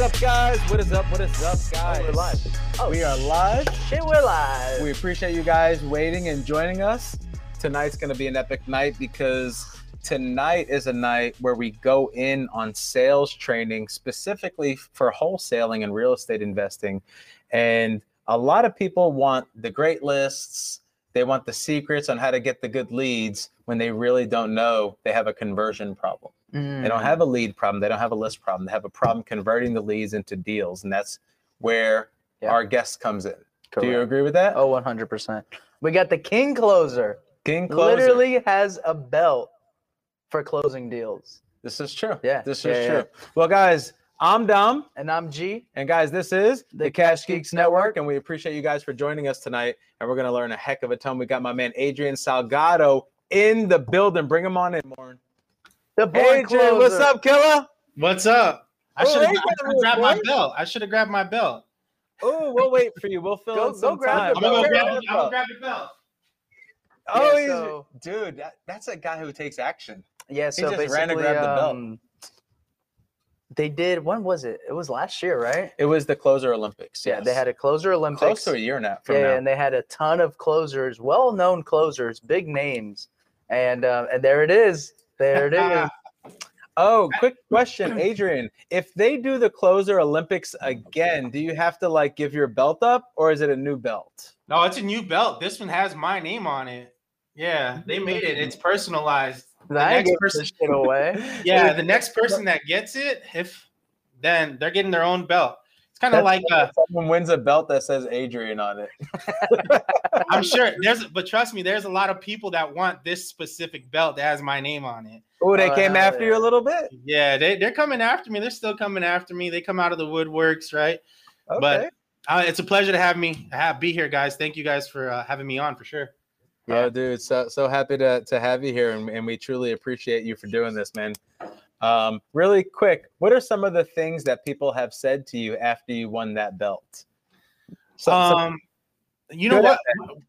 is up, guys? What is up? What is up, guys? Oh, we're live. Oh, We are live. shit, we're live. We appreciate you guys waiting and joining us. Tonight's going to be an epic night because tonight is a night where we go in on sales training specifically for wholesaling and real estate investing. And a lot of people want the great lists, they want the secrets on how to get the good leads when they really don't know they have a conversion problem. They don't have a mm. lead problem. They don't have a list problem. They have a problem converting the leads into deals, and that's where Yeah. our guest comes in. Do you agree with that? Oh, 100%. We got the king closer. King closer. Literally has a belt for closing deals. This is true. Yeah, this yeah, is yeah. true. Well, guys, I'm Dom, And I'm G. and guys, this is the, The Cash Geeks Geeks Network, Network. and we appreciate you guys for joining us tonight. And we're gonna learn a heck of a ton. We got my man Adrian Salgado in the building. Bring him on in, Morn. The boy Adrian, what's up, killer? What's up? I Oh, should hey, have brother, grabbed my belt. I should have grabbed my belt. Oh, we'll wait for you. We'll fill Go- in some go grab time. I'm gonna go grab, Grab the, the I'm gonna belt. grab the belt. Oh, Yeah, he's so- dude. That, that's a guy who takes action. Yeah, so just basically, ran and grabbed the belt. um, they did. When was it? It was last year, right? It was the closer Olympics. Yeah, they had a closer Olympics. close to a year now. From yeah, now. and they had a ton of closers, well-known closers, big names, and uh, and there it is. There it is. Oh, quick question, Adrian. If they do the closer Olympics again, do you have to like give your belt up or is it a new belt? No, it's a new belt. This one has my name on it. Yeah, they made it. It's personalized. I next person- shit away. Yeah, the next person that gets it, if then they're getting their own belt. Kind of like uh, Someone wins a belt that says Adrian on it. I'm sure there's, but trust me, there's a lot of people that want this specific belt that has my name on it. Oh, they Oh, came after you a little bit. Yeah, they they're coming after me. They're still coming after me. They come out of the woodworks, right? Okay. But uh, it's a pleasure to have me have be here, guys. Thank you guys for uh, having me on for sure. Yeah. Oh, dude, so so happy to to have you here, and, and we truly appreciate you for doing this, man. Um, really quick, what are some of the things that people have said to you after you won that belt? So, so- um, you know what?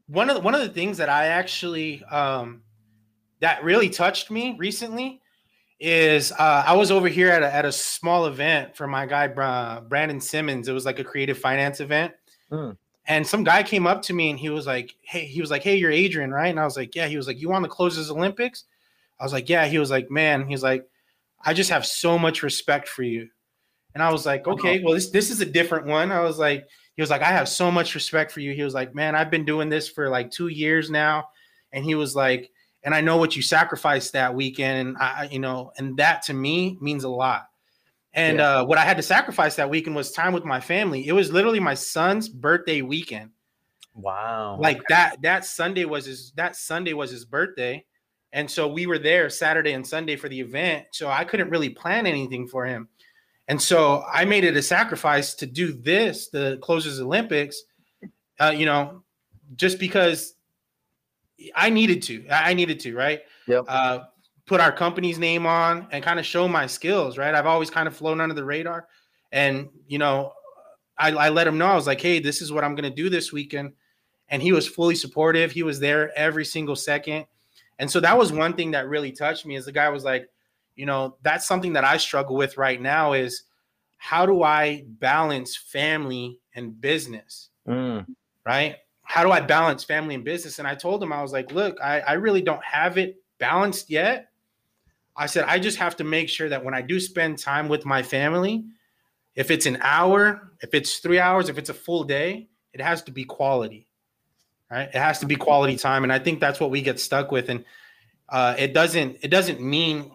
One of the, one of the things that I actually um, that really touched me recently is uh, I was over here at a, at a small event for my guy Bra- Brandon Simmons. It was like a creative finance event, Hmm. and some guy came up to me and he was like, "Hey," he was like, "Hey, you're Adrian, right?" And I was like, "Yeah." He was like, "You want to close this Olympics?" I was like, "Yeah." He was like, "Man," he's like, "I just have so much respect for you," and I was like, "Okay, well this this is a different one." I was like he was like, I have so much respect for you. He was like, man, I've been doing this for like two years now. And he was like, and I know what you sacrificed that weekend. And I, you know, and that to me means a lot. And uh, what I had to sacrifice that weekend was time with my family. It was literally my son's birthday weekend. wow, Like that, that Sunday was his, that Sunday was his birthday. And so we were there Saturday and Sunday for the event. So I couldn't really plan anything for him. And so I made it a sacrifice to do this, the closes Olympics, uh, you know, just because I needed to. I I needed to, right? Yep. Uh, put our company's name on and kind of show my skills, right? I've always kind of flown under the radar. And, you know, I, I let him know, I was like, hey, this is what I'm going to do this weekend. And he was fully supportive. He was there every single second. And so that was one thing that really touched me is the guy was like, you know, that's something that I struggle with right now is how do I balance family and business? Mm, right? How do I balance family and business? And I told him, I was like, look, I, I really don't have it balanced yet. I said, I just have to make sure that when I do spend time with my family, if it's an hour, if it's three hours, if it's a full day, it has to be quality, right? It has to be quality time. And I think that's what we get stuck with. And uh, it doesn't, it doesn't mean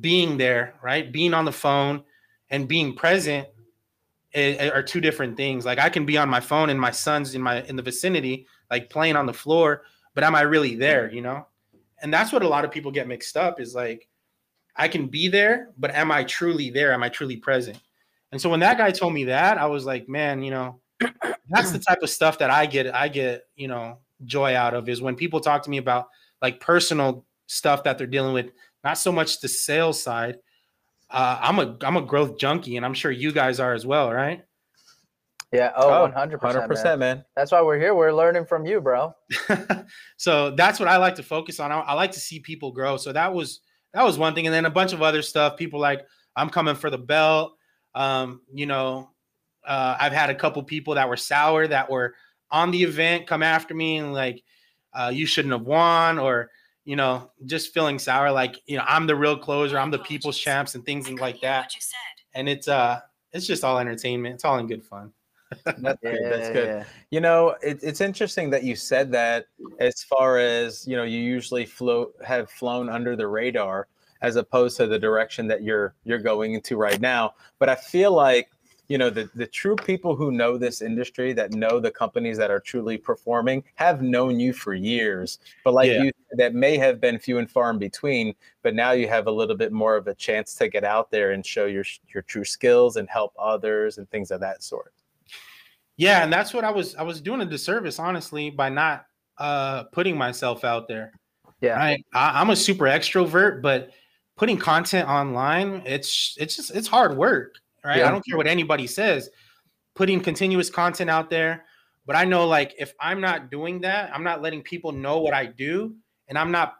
being there, right? Being on the phone and being present i- are two different things. Like I can be on my phone and my son's in my in the vicinity, like playing on the floor, but am I really there? You know, and that's what a lot of people get mixed up. Is like I can be there, but am I truly there? Am I truly present? And so when that guy told me that, I was like, man, you know, that's the type of stuff that I get. I get, you know, joy out of is when people talk to me about like personal stuff that they're dealing with, not so much the sales side. Uh, I'm a I'm a growth junkie, and I'm sure you guys are as well, right? Yeah. Oh, 100%. 100%, man. man. That's why we're here. We're learning from you, bro. so that's what I like to focus on. I, I like to see people grow. So that was that was one thing, and then a bunch of other stuff. People like I'm coming for the belt. Um, you know, uh, I've had a couple people that were sour that were on the event come after me and like, uh, you shouldn't have won, or you know, just feeling sour. Like, you know, I'm the real closer, I'm the people's champs, and things like that. And it's uh, it's just all entertainment. It's all in good fun. That's Yeah, good. That's good. yeah. You know, it, it's interesting that you said that as far as, you know, you usually float have flown under the radar as opposed to the direction that you're you're going into right now. But I feel like, you know, the the true people who know this industry, that know the companies that are truly performing, have known you for years. But like Yeah. you that may have been few and far in between, but now you have a little bit more of a chance to get out there and show your your true skills and help others and things of that sort. Yeah, and that's what I was I was doing a disservice, honestly, by not uh putting myself out there. Yeah. I, I'm a super extrovert, but putting content online, it's it's just it's hard work. Right. Yeah. I don't care what anybody says. Putting continuous content out there. But I know like if I'm not doing that, I'm not letting people know what I do, and I'm not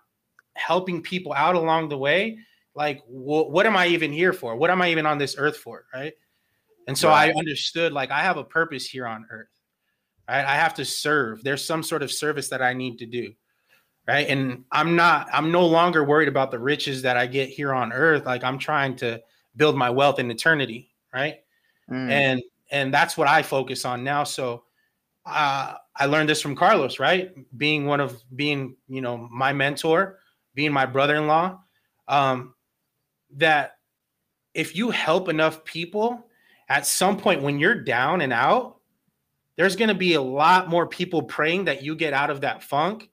helping people out along the way. Like, wh- what am I even here for? What am I even on this earth for? Right. And so I understood like I have a purpose here on earth. Right. I have to serve. There's some sort of service that I need to do. Right. And I'm not, I'm no longer worried about the riches that I get here on earth. Like I'm trying to build my wealth in eternity. Right. Mm. And and that's what I focus on now. So uh, I learned this from Carlos, right? Being one of being, you know, my mentor, being my brother-in-law, um, that if you help enough people, at some point when you're down and out, there's going to be a lot more people praying that you get out of that funk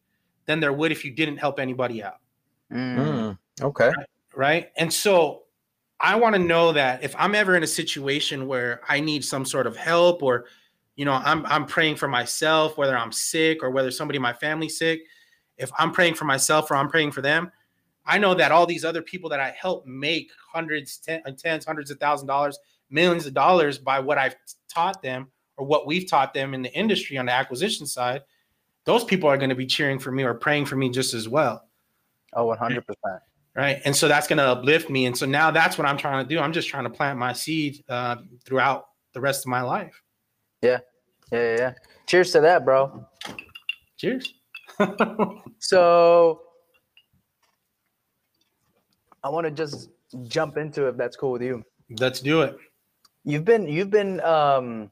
than there would if you didn't help anybody out Mm. Mm, okay. right? And so I want to know that if I'm ever in a situation where I need some sort of help or you know, I'm I'm praying for myself whether I'm sick or whether somebody in my family's sick, if I'm praying for myself or I'm praying for them, I know that all these other people that I help make hundreds, ten, uh, tens, hundreds of thousand dollars, millions of dollars by what I've taught them or what we've taught them in the industry on the acquisition side, those people are going to be cheering for me or praying for me just as well Oh, 100%. Right and so that's going to uplift me and so now that's what i'm trying to do i'm just trying to plant my seed uh, throughout the rest of my life Yeah, yeah, yeah. Cheers to that, bro. cheers So I want to just jump into it if that's cool with you. let's do it You've been you've been um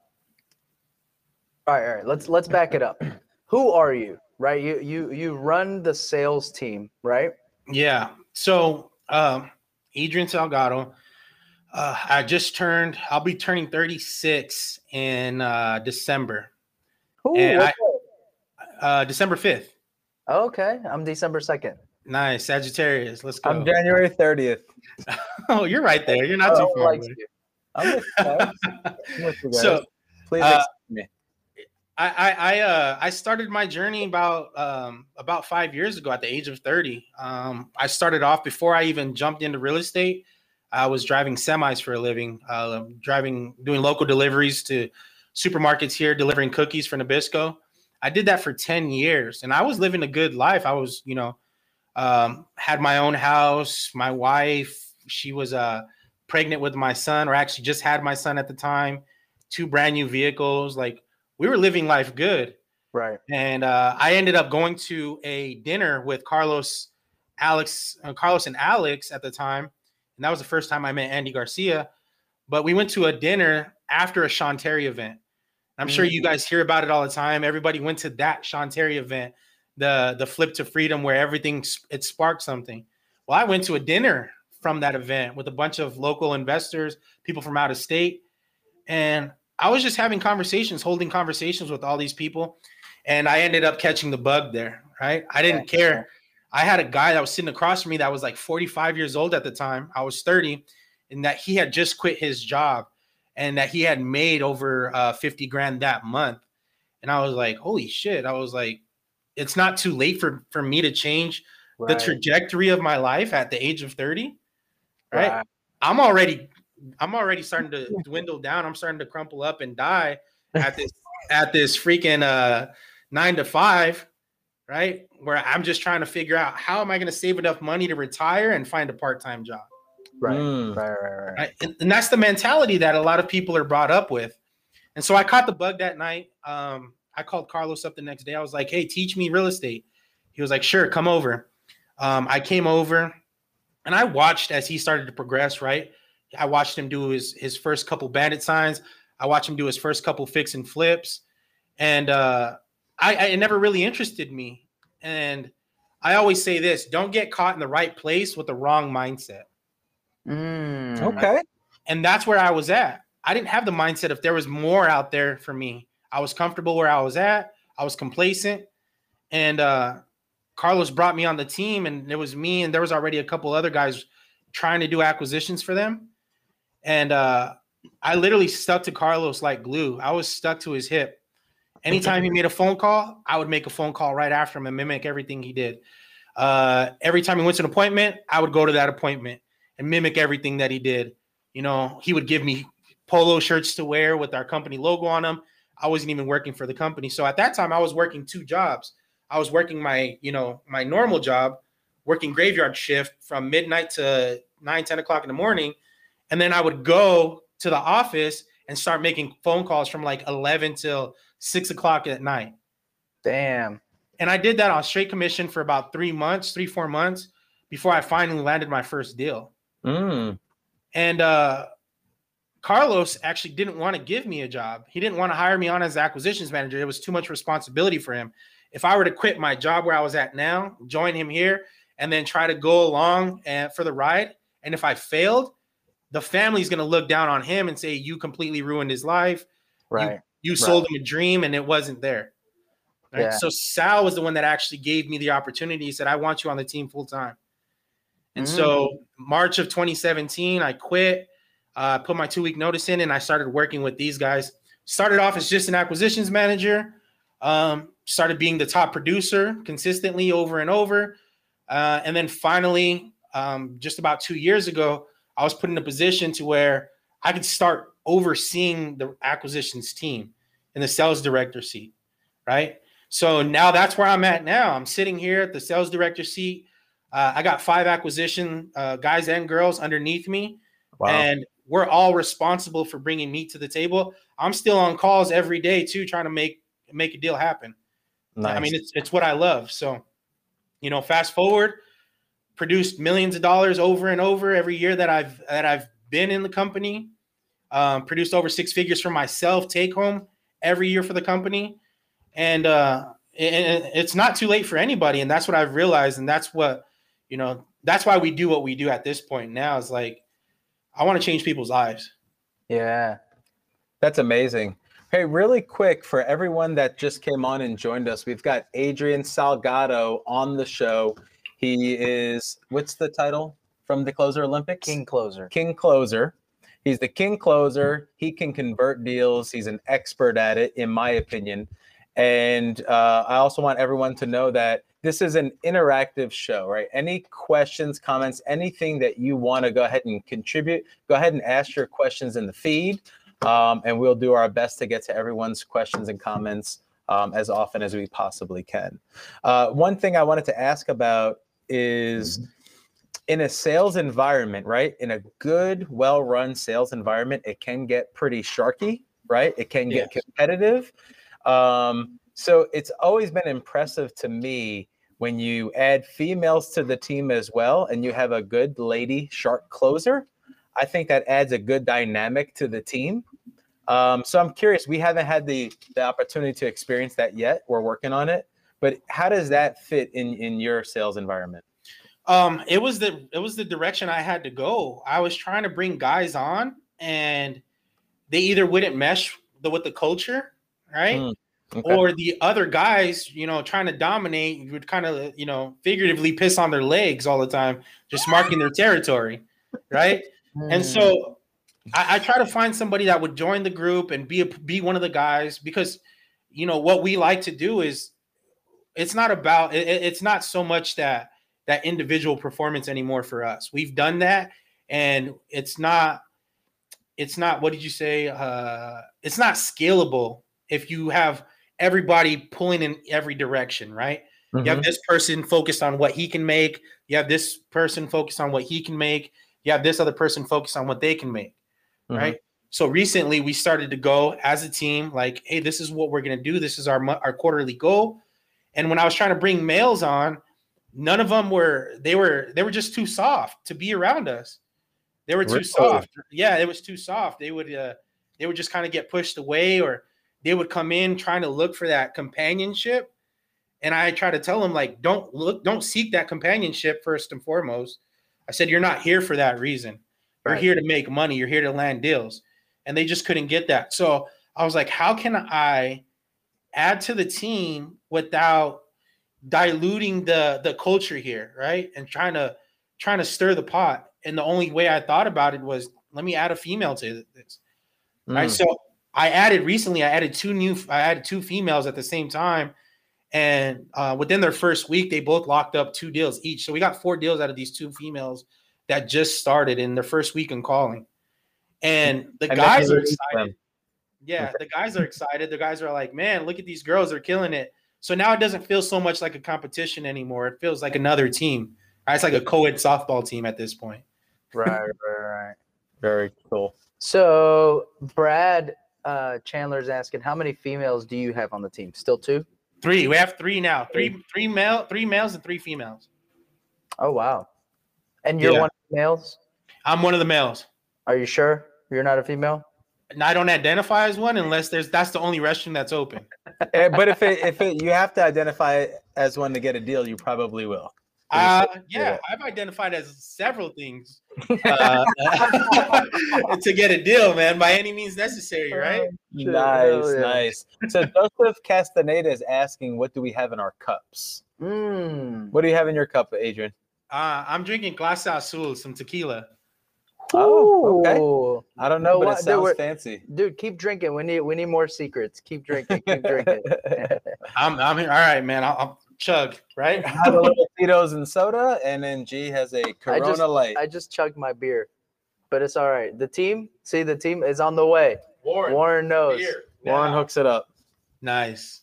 all right, all right. Let's let's back it up. Who are you? Right? You you you run the sales team, right? yeah so um adrian salgado uh, i just turned i'll be turning 36 in uh december Ooh, And I- uh december 5th okay. I'm December 2nd. nice sagittarius let's go I'm January 30th. oh you're right there you're not too Oh, far away. you. I'm with you guys. I'm with you guys. so please uh, accept me. I I uh, I started my journey about um, about five years ago at the age of thirty. Um, I started off before I even jumped into real estate. I was driving semis for a living, uh, driving doing local deliveries to supermarkets here, delivering cookies for Nabisco. I did that for ten years, and I was living a good life. I was, you know, um, had my own house. My wife, she was uh, pregnant with my son, or actually just had my son at the time. Two brand new vehicles, like we were living life good. Right. And uh, I ended up going to a dinner with Carlos, Alex, uh, Carlos and Alex at the time, and that was the first time I met Andy Garcia. But we went to a dinner after a Sean Terry event. I'm sure you guys hear about it all the time. Everybody went to that Sean Terry event, the the Flip to Freedom, where everything it sparked something. Well, I went to a dinner from that event with a bunch of local investors, people from out of state, and I was just having conversations, holding conversations with all these people, and I ended up catching the bug there. Right? I didn't Yeah, care. I had a guy that was sitting across from me that was like 45 years old at the time. I was 30, and that he had just quit his job, and that he had made over uh, 50 grand that month. And I was like, holy shit! I was like, it's not too late for for me to change the trajectory of my life at the age of 30 right? Right. i'm already i'm already starting to dwindle down i'm starting to crumple up and die at this at this freaking uh nine to five right where i'm just trying to figure out how am i going to save enough money to retire and find a part-time job Right. Mm. Right. Right. Right. Right? And, and that's the mentality that a lot of people are brought up with. And so I caught the bug that night. Um, I called Carlos up the next day. I was like, "Hey, teach me real estate." He was like, "Sure, come over." Um, I came over, and I watched as he started to progress. Right, I watched him do his his first couple bandit signs. I watched him do his first couple fix and flips, and uh, I, I it never really interested me. And I always say this: don't get caught in the right place with the wrong mindset. Mm. Okay. And that's where I was at. I didn't have the mindset if there was more out there for me. I was comfortable where I was at. I was complacent. And uh Carlos brought me on the team and it was me and there was already a couple other guys trying to do acquisitions for them. And uh I literally stuck to Carlos like glue. I was stuck to his hip. Anytime he made a phone call, I would make a phone call right after him and mimic everything he did. Uh, every time he went to an appointment, I would go to that appointment and mimic everything that he did. You know, he would give me polo shirts to wear with our company logo on them. I wasn't even working for the company. So at that time, I was working two jobs. I was working my, you know, my normal job, working graveyard shift from midnight to 9, 10 o'clock in the morning. And then I would go to the office and start making phone calls from like 11 till six o'clock at night. Damn. And I did that on straight commission for about three months, three, four months before I finally landed my first deal. Mm. And uh, Carlos actually didn't want to give me a job. He didn't want to hire me on as acquisitions manager. It was too much responsibility for him. If I were to quit my job where I was at now, join him here, and then try to go along and, for the ride, and if I failed, the family's going to look down on him and say, You completely ruined his life. Right. You sold him a dream and it wasn't there. Right? Yeah. So Sal was the one that actually gave me the opportunity. He said, I want you on the team full time. And so March of 2017, I quit, uh, put my two week notice in, and I started working with these guys. Started off as just an acquisitions manager, um, started being the top producer consistently over and over. Uh, and then finally, um, just about two years ago, I was put in a position to where I could start overseeing the acquisitions team in the sales director seat, right? So now that's where I'm at now. I'm sitting here at the sales director seat. Uh, I got five acquisition uh, guys and girls underneath me, Wow. and we're all responsible for bringing meat to the table. I'm still on calls every day too, trying to make make a deal happen. nice. I mean, it's it's what I love. So, you know, fast forward, produced millions of dollars over and over every year that I've that I've been in the company. Um, produced over six figures for myself, take home every year for the company, and uh, and it's not too late for anybody. And that's what I've realized, and that's what you know. That's why we do what we do at this point now. Is like, I want to change people's lives. Yeah. That's amazing. Hey, really quick for everyone that just came on and joined us, we've got Adrian Salgado on the show. He is, what's the title from the Closer Olympics? King closer. King Closer. He's the King Closer. He can convert deals. He's an expert at it, in my opinion. And uh, I also want everyone to know that this is an interactive show, right? Any questions, comments, anything that you want to go ahead and contribute, go ahead and ask your questions in the feed. Um, and we'll do our best to get to everyone's questions and comments um, as often as we possibly can. Uh, one thing I wanted to ask about is in a sales environment, right? In a good, well run sales environment, it can get pretty sharky, right? It can get competitive. Um, so it's always been impressive to me when you add females to the team as well and you have a good lady shark closer. I think that adds a good dynamic to the team. Um, so I'm curious, we haven't had the, the opportunity to experience that yet. We're working on it. But how does that fit in, in your sales environment? Um, it was the it was the direction I had to go. I was trying to bring guys on, and they either wouldn't mesh the, with the culture, right? Mm, Okay. Or the other guys, you know, trying to dominate would kind of, you know, figuratively piss on their legs all the time, just marking their territory, right? And Hmm. so I, I try to find somebody that would join the group and be a, be one of the guys because you know what we like to do is it's not about it, it- it's not so much that that individual performance anymore for us. We've done that and it's not it's not what did you say uh it's not scalable if you have everybody pulling in every direction, right? You Mhm. have this person focused on what he can make. You have this person focused on what he can make. You have this other person focused on what they can make, Mhm. right? So recently we started to go as a team, like, hey, this is what we're gonna do. This is our our quarterly goal. And when I was trying to bring males on, none of them were they were they were just too soft to be around us. They were too Really? soft. Yeah, it was too soft. They would uh they would just kind of get pushed away or they would come in trying to look for that companionship. And I try to tell them like don't look don't seek that companionship first and foremost. I said you're not here for that reason. You're Right. here to make money. You're here to land deals. And they just couldn't get that. So I was like, how can I add to the team without diluting the the culture here, right? And trying to trying to stir the pot. And the only way I thought about it was let me add a female to this. Right. Mm. So I added recently, I added two new I added two females at the same time. And uh, within their first week, they both locked up two deals each. So we got four deals out of these two females that just started in their first week in calling. And the guys are excited. them. Yeah, the guys are excited. The guys are like, man, look at these girls, they're killing it. So now it doesn't feel so much like a competition anymore. It feels like another team. Right? It's like a co-ed softball team at this point. Right, right, right. Very cool. So Brad uh, Chandler's asking, how many females do you have on the team? Still two? Three. We have three now. Three, three male, three males and three females. Oh wow. And you're Yeah. one of the males? I'm one of the males. Are you sure you're not a female? And I don't identify as one unless there's that's the only restroom that's open. Eh, but if it if it you have to identify as one to get a deal, you probably will. Uh, Yeah. yeah, I've identified as several things uh, to get a deal, man, by any means necessary, right? Nice, hell yeah. nice. So Joseph Castaneda is asking, what do we have in our cups? Mm. What do you have in your cup, Adrian? Uh, I'm drinking Clase Azul, some tequila. Oh, okay. I don't know, No, but what- it sounds were- fancy. Dude, keep drinking. We need we need more secrets. Keep drinking. Keep drinking. I'm, I'm here. All right, man. I'll, I'll chug, right? I have a little Tito's and soda, and then G has a Corona just- Light. I just chugged my beer, but it's all right. The team, see, the team is on the way. Warren. Warren knows. beer. Warren Now. hooks it up. Nice.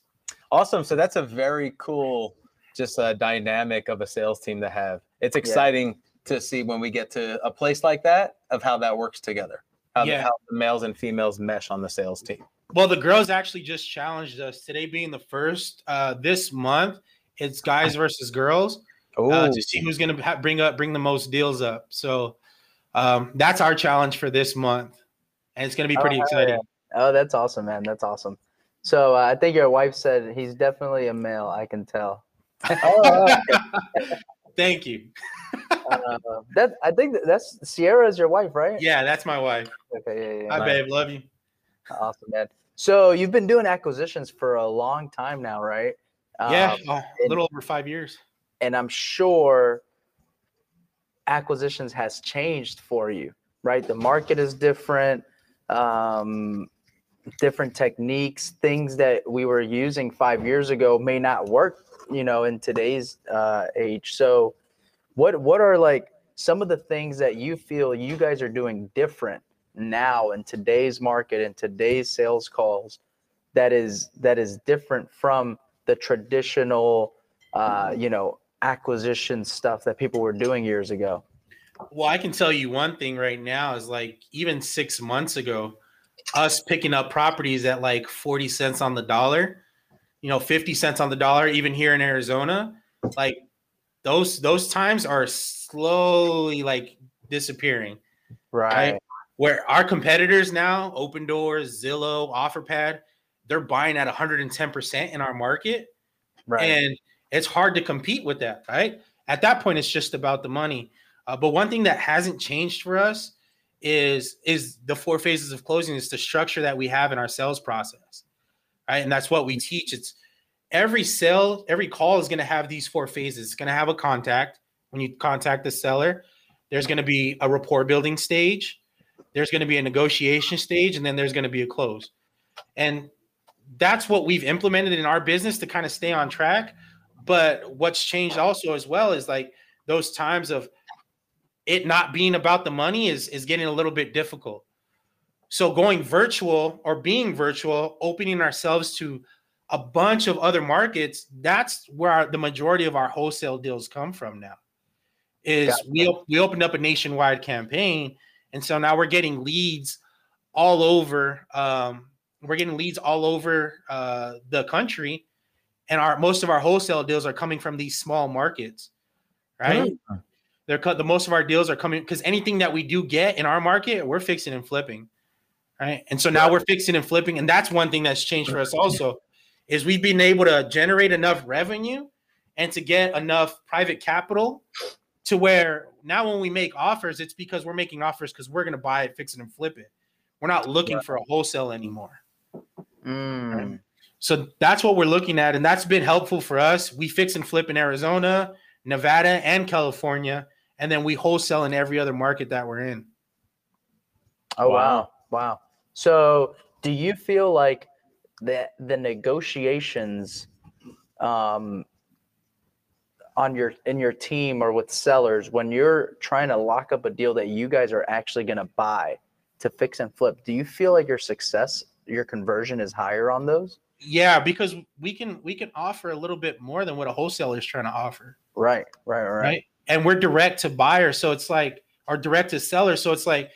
Awesome. So that's a very cool, just a dynamic of a sales team to have. It's exciting to see when we get to a place like that of how that works together. How, the, how the males and females mesh on the sales team. Well, the girls actually just challenged us today, being the first uh, this month. It's guys versus girls uh, to see who's going to ha- bring up bring the most deals up. So um, that's our challenge for this month, and it's going to be Oh, pretty hell exciting. Oh, that's awesome, man. That's awesome. So uh, I think your wife said he's definitely a male. I can tell. Oh, Thank you. Uh, that I think that's Sierra is your wife, right? Yeah, that's my wife. Okay. Yeah. yeah, Hi. Babe. Love you. Awesome, man. So you've been doing acquisitions for a long time now, right? yeah, Um, a little over five years. and I'm sure acquisitions has changed for you, right? The market is different, um, different techniques, things that we were using five years ago may not work, you know, in today's uh, age. So, what what are like some of the things that you feel you guys are doing different now in today's market and today's sales calls that is that is different from the traditional uh, you know acquisition stuff that people were doing years ago Well, I can tell you one thing right now is like even six months ago, us picking up properties at like 40 cents on the dollar, you know, 50 cents on the dollar, even here in Arizona, like those those times are slowly like disappearing. right. Where our competitors now, Open Doors, Zillow, OfferPad, they're buying at 110% in our market. Right. And it's hard to compete with that right? At that point it's just about the money. Uh, but one thing that hasn't changed for us is is the four phases of closing is the structure that we have in our sales process right and that's what we teach it's every sale every call is going to have these four phases it's going to have a contact when you contact the seller there's going to be a rapport building stage there's going to be a negotiation stage and then there's going to be a close and that's what we've implemented in our business to kind of stay on track. But what's changed also as well is like those times of it not being about the money is is getting a little bit difficult. So going virtual or being virtual, opening ourselves to a bunch of other markets, that's where our, the majority of our wholesale deals come from now. is Gotcha. we we opened up a nationwide campaign, and so now we're getting leads all over. Um, we're getting leads all over uh, the country, and our most of our wholesale deals are coming from these small markets, right? Mm. They're cut. The most of our deals are coming because anything that we do get in our market, we're fixing and flipping, right? And so now we're fixing and flipping, and that's one thing that's changed for us also, is we've been able to generate enough revenue and to get enough private capital to where now when we make offers, it's because we're making offers because we're gonna buy it, fix it, and flip it. We're not looking for a wholesale anymore. Mm. So that's what we're looking at, and that's been helpful for us. We fix and flip in Arizona, Nevada, and California, and then we wholesale in every other market that we're in. Oh Wow. wow. wow. So do you feel like the the negotiations um on your in your team or with sellers when you're trying to lock up a deal that you guys are actually going to buy to fix and flip, do you feel like your success, your conversion is higher on those? Yeah, because we can we can offer a little bit more than what a wholesaler is trying to offer, Right, right, right. right? And we're direct to buyer, so it's like or direct to seller, so it's like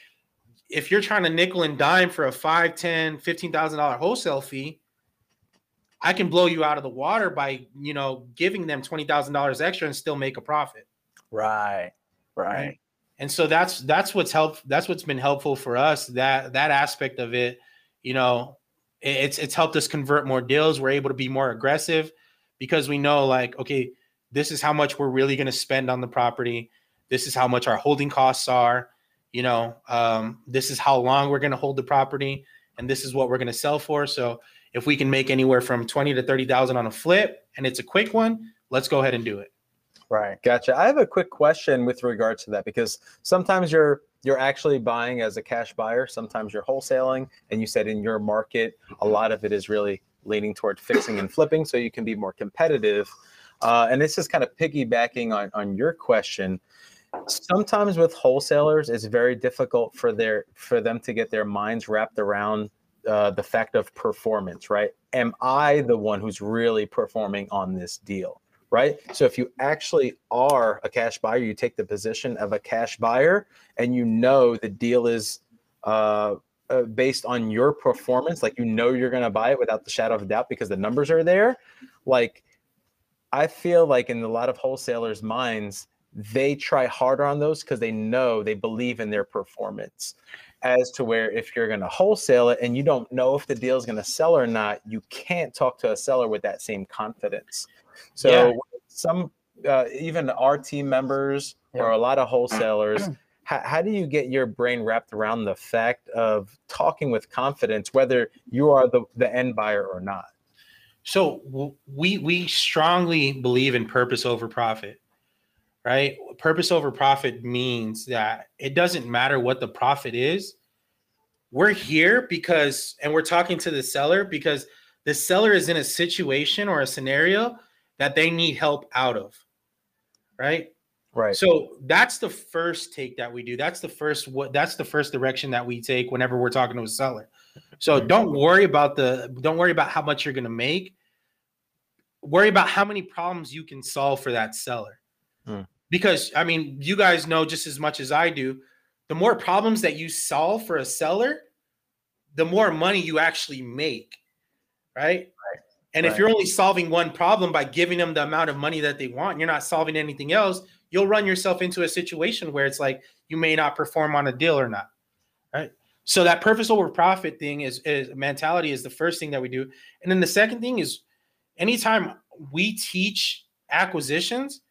if you're trying to nickel and dime for a five, ten, fifteen thousand dollar wholesale fee, I can blow you out of the water by you know giving them twenty thousand dollars extra and still make a profit. Right, right. Right. and so that's that's what's helped that's what's been helpful for us that that aspect of it you know it- it's it's helped us convert more deals we're able to be more aggressive because we know like okay this is how much we're really going to spend on the property this is how much our holding costs are you know um, this is how long we're going to hold the property and this is what we're going to sell for so if we can make anywhere from 20 to 30,000 on a flip and it's a quick one let's go ahead and do it Right. Gotcha. I have a quick question with regards to that because sometimes you're you're actually buying as a cash buyer, sometimes you're wholesaling, and you said in your market a lot of it is really leaning toward fixing and flipping, so you can be more competitive. Uh, and this is kind of piggybacking on on your question. Sometimes with wholesalers, it's very difficult for their for them to get their minds wrapped around uh, the fact of performance. Right? Am I the one who's really performing on this deal? right? So if you actually are a cash buyer, you take the position of a cash buyer, and you know the deal is uh, uh, based on your performance, like you know you're going to buy it without the shadow of a doubt because the numbers are there. Like I feel like in a lot of wholesalers' minds, they try harder on those because they know they believe in their performance. As to where if you're going to wholesale it and you don't know if the deal is going to sell or not, you can't talk to a seller with that same confidence. So Yeah. some uh, even our team members or a lot of wholesalers, how, how do you get your brain wrapped around the fact of talking with confidence, whether you are the, the end buyer or not? So we we strongly believe in purpose over profit, right? Purpose over profit means that it doesn't matter what the profit is. We're here because, and we're talking to the seller because the seller is in a situation or a scenario that they need help out of, right? Right. So that's the first take that we do. That's the first what that's the first direction that we take whenever we're talking to a seller. So don't worry about the don't worry about how much you're going to make. Worry about how many problems you can solve for that seller. Hmm. Because I mean, you guys know just as much as I do, the more problems that you solve for a seller, the more money you actually make. Right? And if you're only solving one problem by giving them the amount of money that they want, you're not solving anything else, you'll run yourself into a situation where it's like you may not perform on a deal or not. Right. So that purpose over profit thing is, is mentality is the first thing that we do. And then the second thing is anytime we teach acquisitions,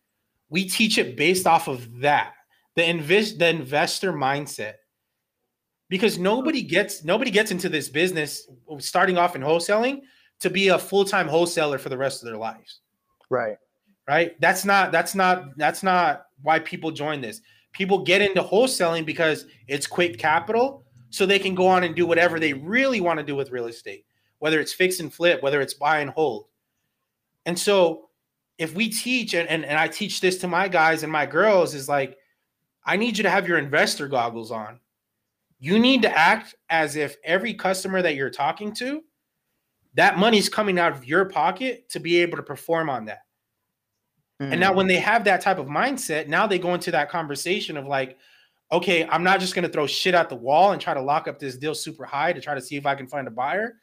we teach it based off of that, the invest the investor mindset. Because nobody gets nobody gets into this business starting off in wholesaling to be a full-time wholesaler for the rest of their lives Right. right that's not that's not that's not why people join this people get into wholesaling because it's quick capital so they can go on and do whatever they really want to do with real estate whether it's fix and flip whether it's buy and hold and so if we teach and, and, and i teach this to my guys and my girls is like i need you to have your investor goggles on you need to act as if every customer that you're talking to that money's coming out of your pocket to be able to perform on that And now mm. when they have that type of mindset, now they go into that conversation of like, okay, I'm not just going to throw shit at the wall and try to lock up this deal super high to try to see if I can find a buyer.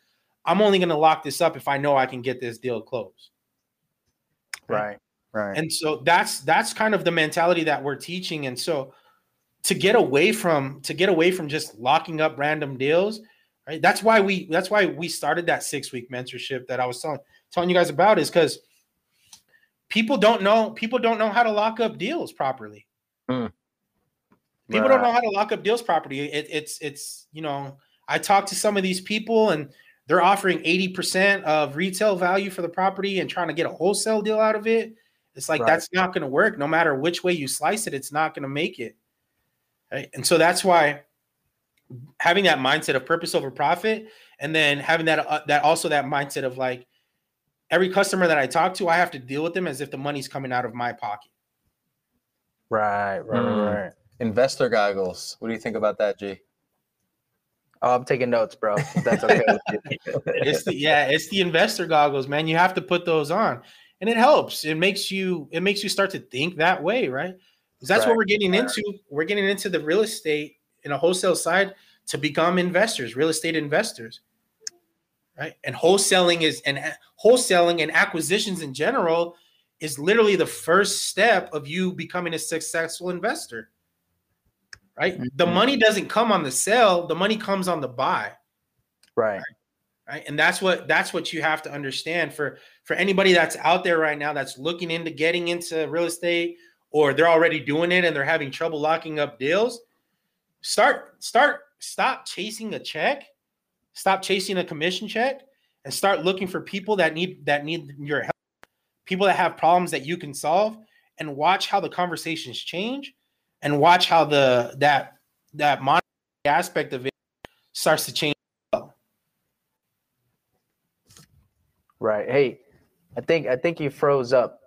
I'm only going to lock this up if I know I can get this deal closed. Right, right, And so that's that's kind of the mentality that we're teaching. And so to get away from to get away from just locking up random deals, right? That's why we that's why we started that six week mentorship that I was telling telling you guys about is because people don't know people don't know how to lock up deals properly. Hmm. People don't know how to lock up deals properly. It, it's it's you know I talk to some of these people and they're offering 80% of retail value for the property and trying to get a wholesale deal out of it. It's like Right. that's not going to work. No matter which way you slice it, it's not going to make it. Right? And so that's why having that mindset of purpose over profit, and then having that uh, that also that mindset of like every customer that I talk to, I have to deal with them as if the money's coming out of my pocket. right, right, Mm. right. Investor goggles. What do you think about that, G? Oh, I'm taking notes, bro. That's okay. It's the yeah, it's the investor goggles, man. You have to put those on, and it helps. It makes you it makes you start to think that way, right? Because that's Right. what we're getting into. We're getting into the real estate in a wholesale side to become investors, real estate investors, right? And wholesaling is and wholesaling and acquisitions in general is literally the first step of you becoming a successful investor. Right? The Mhm. money doesn't come on the sell, the money comes on the buy right, right and that's what that's what you have to understand for for anybody that's out there right now that's looking into getting into real estate or they're already doing it and they're having trouble locking up deals start start stop chasing a check stop chasing a commission check and start looking for people that need that need your help people that have problems that you can solve and watch how the conversations change and watch how the that that monetary aspect of it starts to change right. Hey, I think I think you froze up.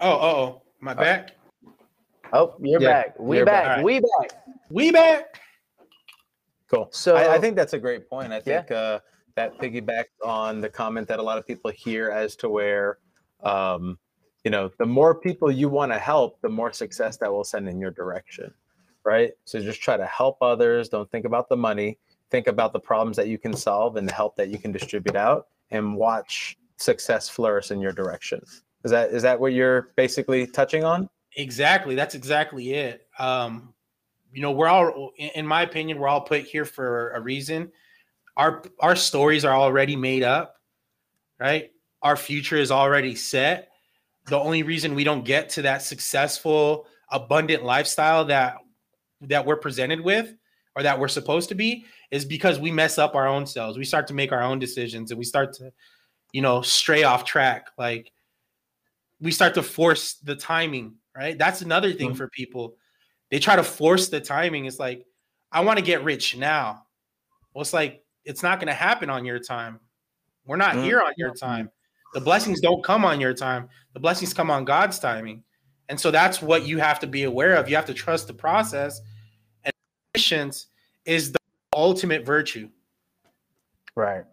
Oh, oh, oh, my back. Oh, you're Yeah, back. We you're back. back. We back. We back. Cool. So- I, I think that's a great point. I Yeah. think uh, that piggybacks on the comment that a lot of people hear as to where, um, you know, the more people you want to help, the more success that will send in your direction, right? So just try to help others. Don't think about the money. Think about the problems that you can solve and the help that you can distribute out, and watch success flourish in your direction. Is that is that what you're basically touching on? Exactly. That's exactly it. Um, you know, we're all, in my opinion, we're all put here for a reason. Our our stories are already made up, right? Our future is already set. The only reason we don't get to that successful, abundant lifestyle that that we're presented with or that we're supposed to be is because we mess up our own selves. We start to make our own decisions and we start to, you know, stray off track. Like we start to force the timing, right? That's another thing Mhm. for people. They try to force the timing. It's like, I want to get rich now. Well, it's like, it's not going to happen on your time. We're not Mhm. here on your time. The blessings don't come on your time. The blessings come on God's timing. And so that's what you have to be aware of. You have to trust the process. And patience is the ultimate virtue. Right.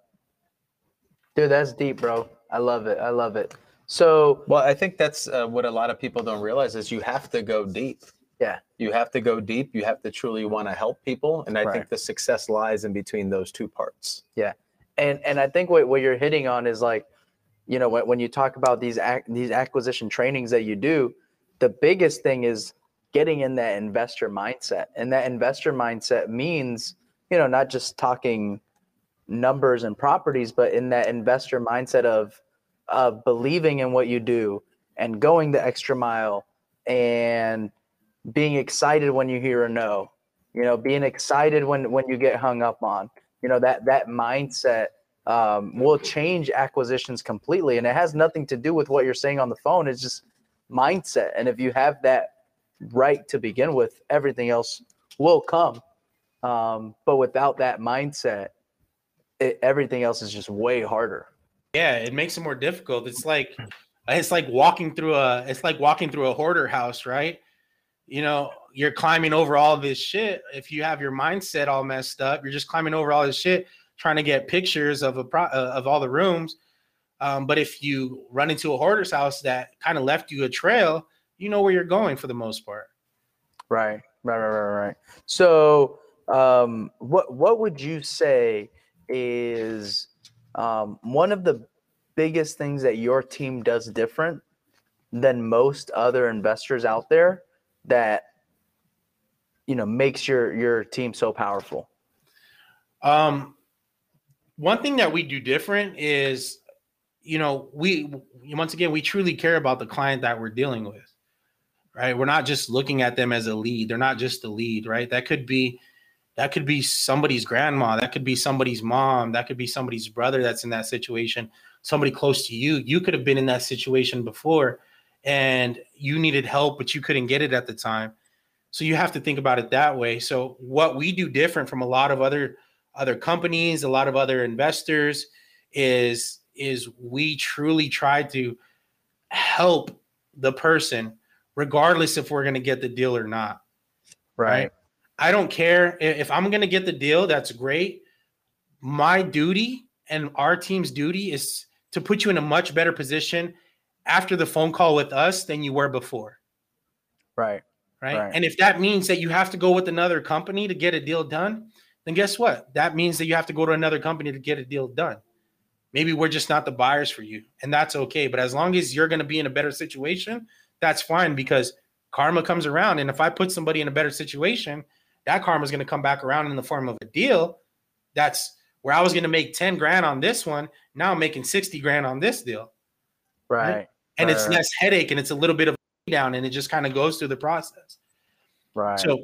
Dude, that's deep, bro. I love it. I love it. So, Well, I think that's uh, what a lot of people don't realize is you have to go deep. Yeah. You have to go deep. You have to truly want to help people, and I Right. think the success lies in between those two parts. Yeah. And and I think what, what you're hitting on is like, you know, when, when you talk about these ac- these acquisition trainings that you do, the biggest thing is getting in that investor mindset, and that investor mindset means, you know, not just talking numbers and properties, but in that investor mindset of of believing in what you do and going the extra mile and being excited when you hear a no you know being excited when when you get hung up on you know that that mindset um, will change acquisitions completely and it has nothing to do with what you're saying on the phone it's just mindset and if you have that right to begin with everything else will come um, but without that mindset it, everything else is just way harder Yeah, it makes it more difficult. It's like it's like walking through a it's like walking through a hoarder house, right? You know, you're climbing over all this shit. If you have your mindset all messed up, you're just climbing over all this shit, trying to get pictures of a pro, uh, of all the rooms. Um, but if you run into a hoarder's house that kind of left you a trail, you know where you're going for the most part. Right, right, right, right, right. So, um, what what would you say is um, one of the biggest things that your team does different than most other investors out there that you know makes your your team so powerful? Um, one thing that we do different is, you know, we once again we truly care about the client that we're dealing with, right? We're not just looking at them as a lead. They're not just a lead, right? That could be that could be somebody's grandma that could be somebody's mom that could be somebody's brother that's in that situation somebody close to you you could have been in that situation before and you needed help but you couldn't get it at the time so you have to think about it that way so what we do different from a lot of other other companies a lot of other investors is is we truly try to help the person regardless if we're going to get the deal or not Right. right? I don't care if I'm going to get the deal. That's great. My duty and our team's duty is to put you in a much better position after the phone call with us than you were before. Right. Right? Right. And if that means that you have to go with another company to get a deal done, then guess what? That means that you have to go to another company to get a deal done. Maybe we're just not the buyers for you, and that's okay. But as long as you're going to be in a better situation, that's fine because karma comes around. And if I put somebody in a better situation, that karma is going to come back around in the form of a deal. That's where I was going to make 10 grand on this one. Now I'm making 60 grand on this deal. Right. And it's less headache and it's a little bit of down and it just kind of goes through the process. Right. So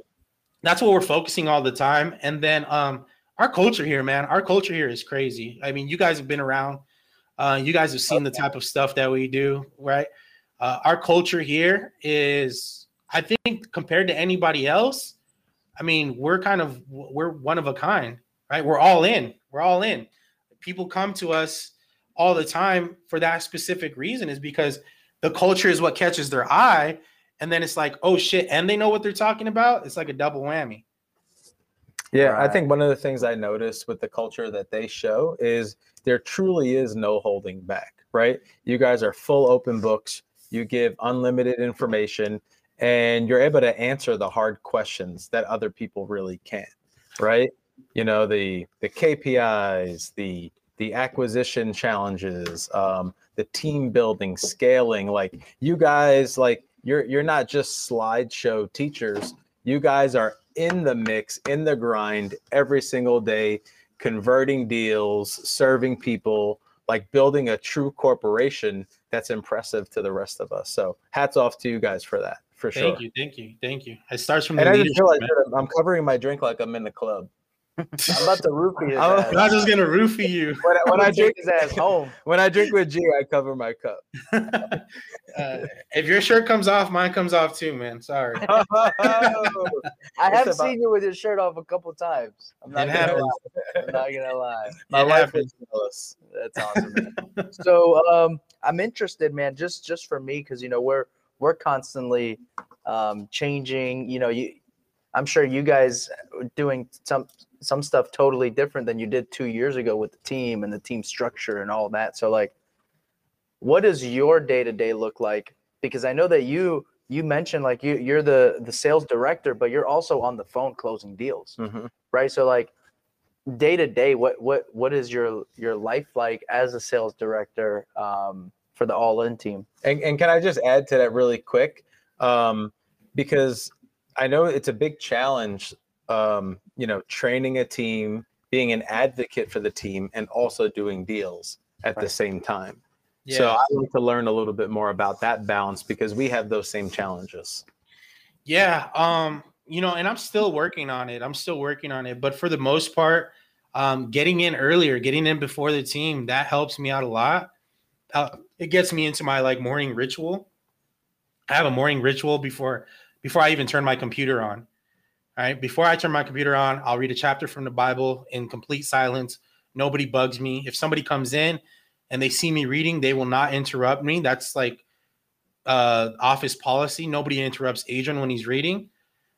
that's what we're focusing all the time. And then um our culture here, man, our culture here is crazy. I mean, you guys have been around. Uh, you guys have seen the type of stuff that we do, right? Uh, our culture here is, I think, compared to anybody else, I mean, we're kind of we're one of a kind, right? We're all in. We're all in. People come to us all the time for that specific reason, is because the culture is what catches their eye, and then it's like, oh shit, and they know what they're talking about. It's like a double whammy. Yeah, I think one of the things I noticed with the culture that they show is there truly is no holding back, right? You guys are full open books. You give unlimited information and you're able to answer the hard questions that other people really can't, right? You know, the the KPIs, the the acquisition challenges, um, the team building, scaling, like you guys like you're you're not just slideshow teachers. You guys are in the mix, in the grind every single day, converting deals, serving people, like building a true corporation that's impressive to the rest of us. So hats off to you guys for that, for sure. Thank you, thank you, thank you. It starts from And the I just realized that I'm covering my drink like I'm in the club. I'm about to roofie his I'm- ass. I'm just gonna roofie you. When I, when I drink take his ass home. when I drink with G, I cover my cup. uh, if your shirt comes off, mine comes off too, man. Sorry. I have about- seen you with your shirt off a couple times. I'm not It gonna happens. lie. I'm not gonna lie. my It wife happens. is jealous. That's awesome. Man. so um, I'm interested, man. Just just for me, because you know we're we're constantly um, changing. You know, you I'm sure you guys are doing some some stuff totally different than you did two years ago with the team and the team structure and all that. So like, what does your day to day look like? Because I know that you you mentioned like you you're the the sales director, but you're also on the phone closing deals Mhm. right so like day to day what what what is your your life like as a sales director um for the all in team And, and can I just add to that really quick? Um, because I know it's a big challenge, um, you know, training a team, being an advocate for the team, and also doing deals at the same time. Yeah. So I want to learn a little bit more about that balance because we have those same challenges. Yeah, um, you know, and I'm still working on it. I'm still working on it, but for the most part, um, getting in earlier, getting in before the team, that helps me out a lot. Uh, it gets me into my like morning ritual. I have a morning ritual before before I even turn my computer on. All right, before I turn my computer on, I'll read a chapter from the Bible in complete silence. Nobody bugs me. If somebody comes in and they see me reading, they will not interrupt me. That's like uh, office policy. Nobody interrupts Adrian when he's reading.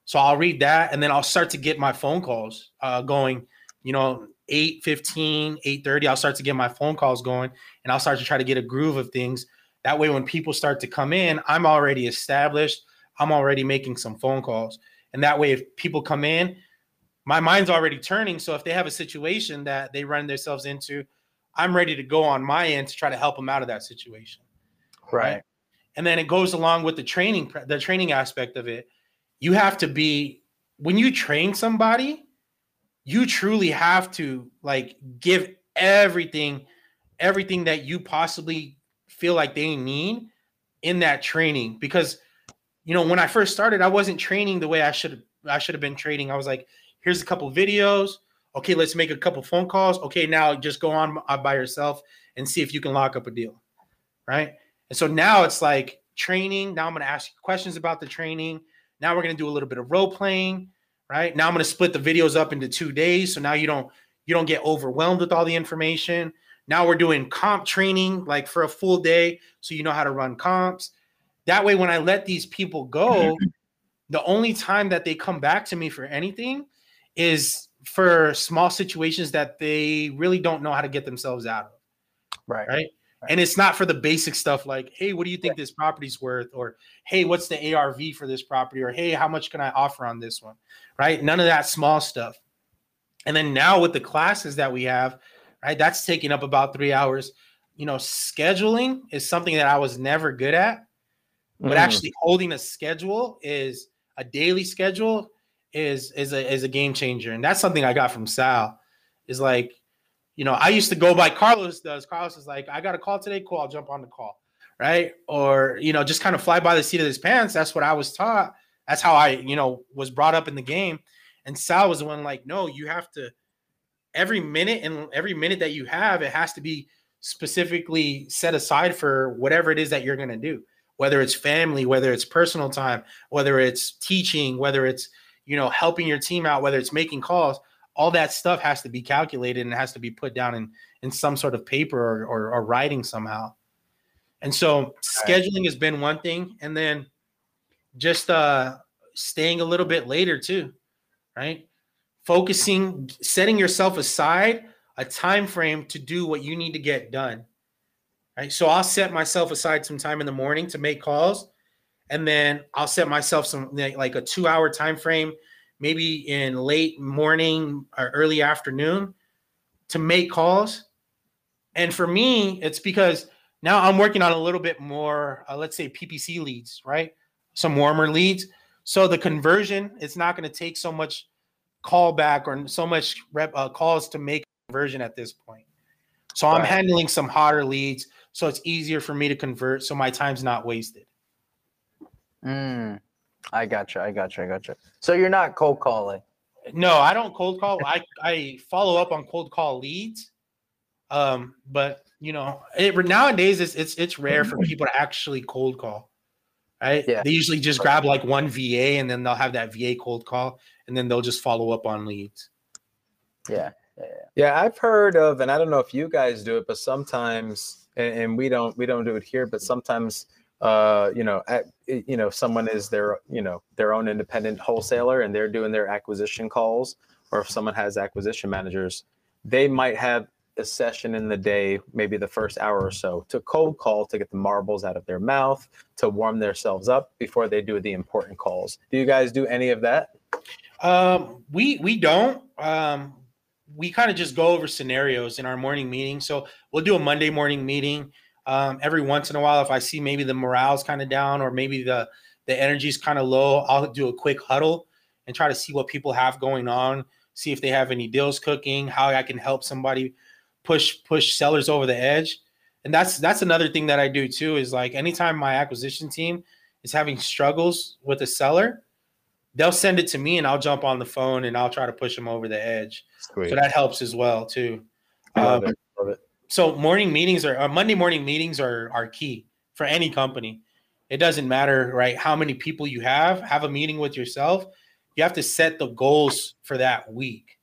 So I'll read that and then I'll start to get my phone calls uh, going. You know, 8 15 8 30 i'll start to get my phone calls going and i'll start to try to get a groove of things that way when people start to come in i'm already established i'm already making some phone calls and that way if people come in my mind's already turning. So if they have a situation that they run themselves into i'm ready to go on my end to try to help them out of that situation Right. and then it goes along with the training the training aspect of it. You have to be when you train somebody you truly have to like give everything everything that you possibly feel like they need in that training. Because you know when i first started i wasn't training the way i should have i should have been training i was like here's a couple videos okay let's make a couple phone calls okay now just go on uh, by yourself and see if you can lock up a deal right and so now it's like training. Now I'm going to ask you questions about the training. Now we're going to do a little bit of role playing, right? Now I'm going to split the videos up into 2 days so now you don't you don't get overwhelmed with all the information. Now we're doing comp training like for a full day so you know how to run comps. That way when I let these people go, mm-hmm. the only time that they come back to me for anything is for small situations that they really don't know how to get themselves out of Right. right? And it's not for the basic stuff like, hey, what do you think this property's worth? Or hey, what's the ARV for this property? Or hey, how much can I offer on this one? Right? None of that small stuff. And then now with the classes that we have, right, that's taking up about three hours. You know, scheduling is something that I was never good at, but Mm. actually holding a schedule is a daily schedule is is a is a game changer. And that's something I got from Sal. Is like you know, I used to go by Carlos does. Carlos is like, I got a call today. Cool, I'll jump on the call. Right. Or, you know, just kind of fly by the seat of his pants. That's what I was taught. That's how I, you know, was brought up in the game. And Sal was the one like, no, you have to every minute and every minute that you have, it has to be specifically set aside for whatever it is that you're going to do, whether it's family, whether it's personal time, whether it's teaching, whether it's, you know, helping your team out, whether it's making calls all that stuff has to be calculated and has to be put down in in some sort of paper or, or, or writing somehow. And so scheduling has been one thing and then just uh staying a little bit later too right? Focusing setting yourself aside a time frame to do what you need to get done right so i'll set myself aside some time in the morning to make calls and then i'll set myself some like a two hour time frame maybe in late morning or early afternoon to make calls. And for me, it's because now I'm working on a little bit more, uh, let's say PPC leads, right? Some warmer leads. So the conversion, it's not going to take so much callback or so much rep, uh, calls to make conversion at this point. So I'm Right. handling some hotter leads. So it's easier for me to convert. So my time's not wasted. Mm, I gotcha. I gotcha. I gotcha. So you're not cold calling. No, I don't cold call. I I follow up on cold call leads. Um, but you know, it, nowadays it's it's it's rare for people to actually cold call. Right? Yeah. They usually just grab like one VA and then they'll have that VA cold call and then they'll just follow up on leads. Yeah. Yeah, I've heard of, and I don't know if you guys do it, but sometimes, and, and we don't, we don't do it here, but sometimes, uh, you know, at, you know, someone is their, you know, their own independent wholesaler, and they're doing their acquisition calls, or if someone has acquisition managers, they might have a session in the day, maybe the first hour or so, to cold call to get the marbles out of their mouth, to warm themselves up before they do the important calls. Do you guys do any of that? Um, we we don't. Um, we kind of just go over scenarios in our morning meeting. So we'll do a Monday morning meeting. Um, every once in a while, if I see maybe the morale's kind of down or maybe the the energy's kind of low, I'll do a quick huddle and try to see what people have going on, see if they have any deals cooking, how I can help somebody push push sellers over the edge. And that's that's another thing that I do too is like anytime my acquisition team is having struggles with a seller, they'll send it to me and I'll jump on the phone and I'll try to push them over the edge. So that helps as well too. Love Um, it. Love it. so morning meetings are uh, Monday morning meetings are are key for any company. It doesn't matter, right? How many people you have, have a meeting with yourself. You have to set the goals for that week.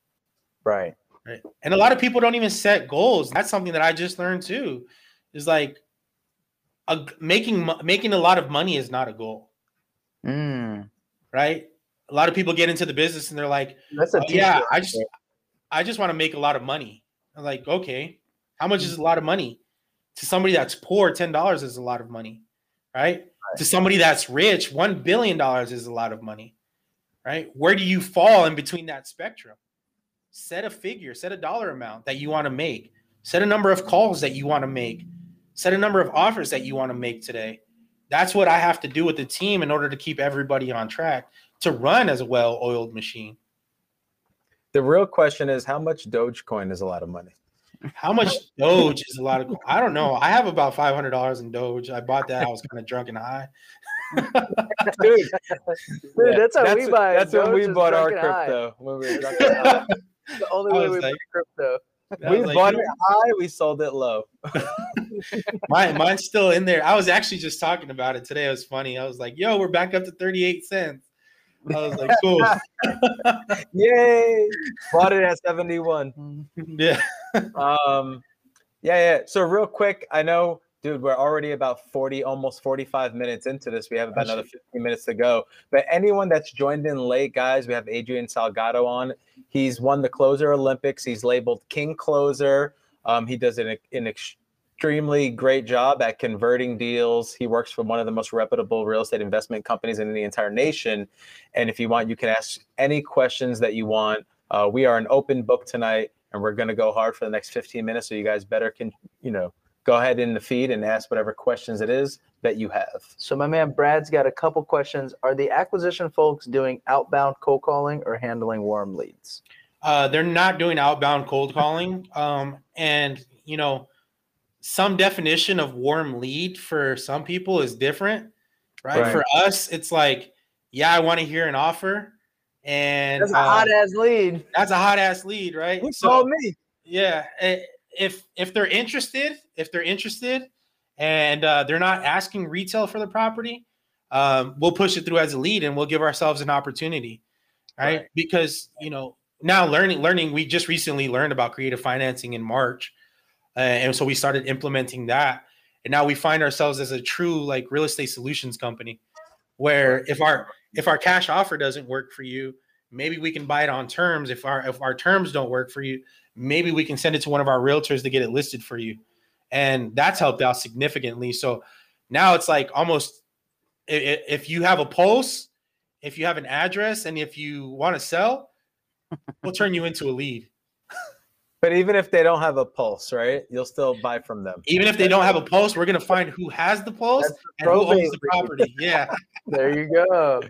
Right. Right. And a lot of people don't even set goals. That's something that I just learned too. Is like a, making making a lot of money is not a goal, Mm, right? A lot of people get into the business and they're like, that's a "Oh, yeah. I just I just want to make a lot of money. I'm like, okay, how much is a lot of money? To somebody that's poor, $10 is a lot of money, right? To somebody that's rich, $1 billion is a lot of money, right? Where do you fall in between that spectrum? Set a figure, set a dollar amount that you want to make, set a number of calls that you want to make, set a number of offers that you want to make today. That's what I have to do with the team in order to keep everybody on track to run as a well oiled machine. The real question is how much Dogecoin is a lot of money? How much Doge is a lot of? I don't know. I have about five hundred dollars in Doge. I bought that. I was kind of drunk and high. Dude, Dude, that's how we buy. That's when we bought our drunk and high. crypto. When we were drunk and high. The only way we like- buy crypto. We like, bought it high, we sold it low. Mine, mine's still in there. I was actually just talking about it today. It was funny. I was like, "Yo, we're back up to thirty-eight cents." I was like, "Cool." Yay! Bought it at 71. yeah. Um, yeah, yeah. So real quick, I know, dude, we're already about 40, almost 45 minutes into this. We have about another 15 minutes to go. But anyone that's joined in late, guys, we have Adrian Salgado on. He's won the Closer Olympics. He's labeled King Closer. Um, he does an, an extremely great job at converting deals. He works for one of the most reputable real estate investment companies in the entire nation. And if you want, you can ask any questions that you want. Uh, we are an open book tonight, and we're going to go hard for the next 15 minutes. So you guys better can, you know, go ahead in the feed and ask whatever questions it is that you have. So my man Brad's got a couple questions. Are the acquisition folks doing outbound cold calling or handling warm leads? Uh, they're not doing outbound cold calling. Um, and you know, some definition of warm lead for some people is different, right? Right. For us, it's like, yeah, I want to hear an offer, and That's a uh, hot ass lead. that's a hot ass lead, right? Who So- called me? yeah eh, if if they're interested if they're interested and uh, they're not asking retail for the property um, we'll push it through as a lead and we'll give ourselves an opportunity right, Right. because you know now learning learning we just recently learned about creative financing in march uh, and so we started implementing that. And now we find ourselves as a true like real estate solutions company where if our if our cash offer doesn't work for you maybe we can buy it on terms. If our if our terms don't work for you maybe we can send it to one of our realtors to get it listed for you. And that's helped out significantly. So now it's like almost if you have a pulse if you have an address and if you want to sell we'll turn you into a lead But even if they don't have a pulse, right? You'll still buy from them. even if they don't have a pulse we're going to find who has the pulse That's and who owns the property yeah There you go.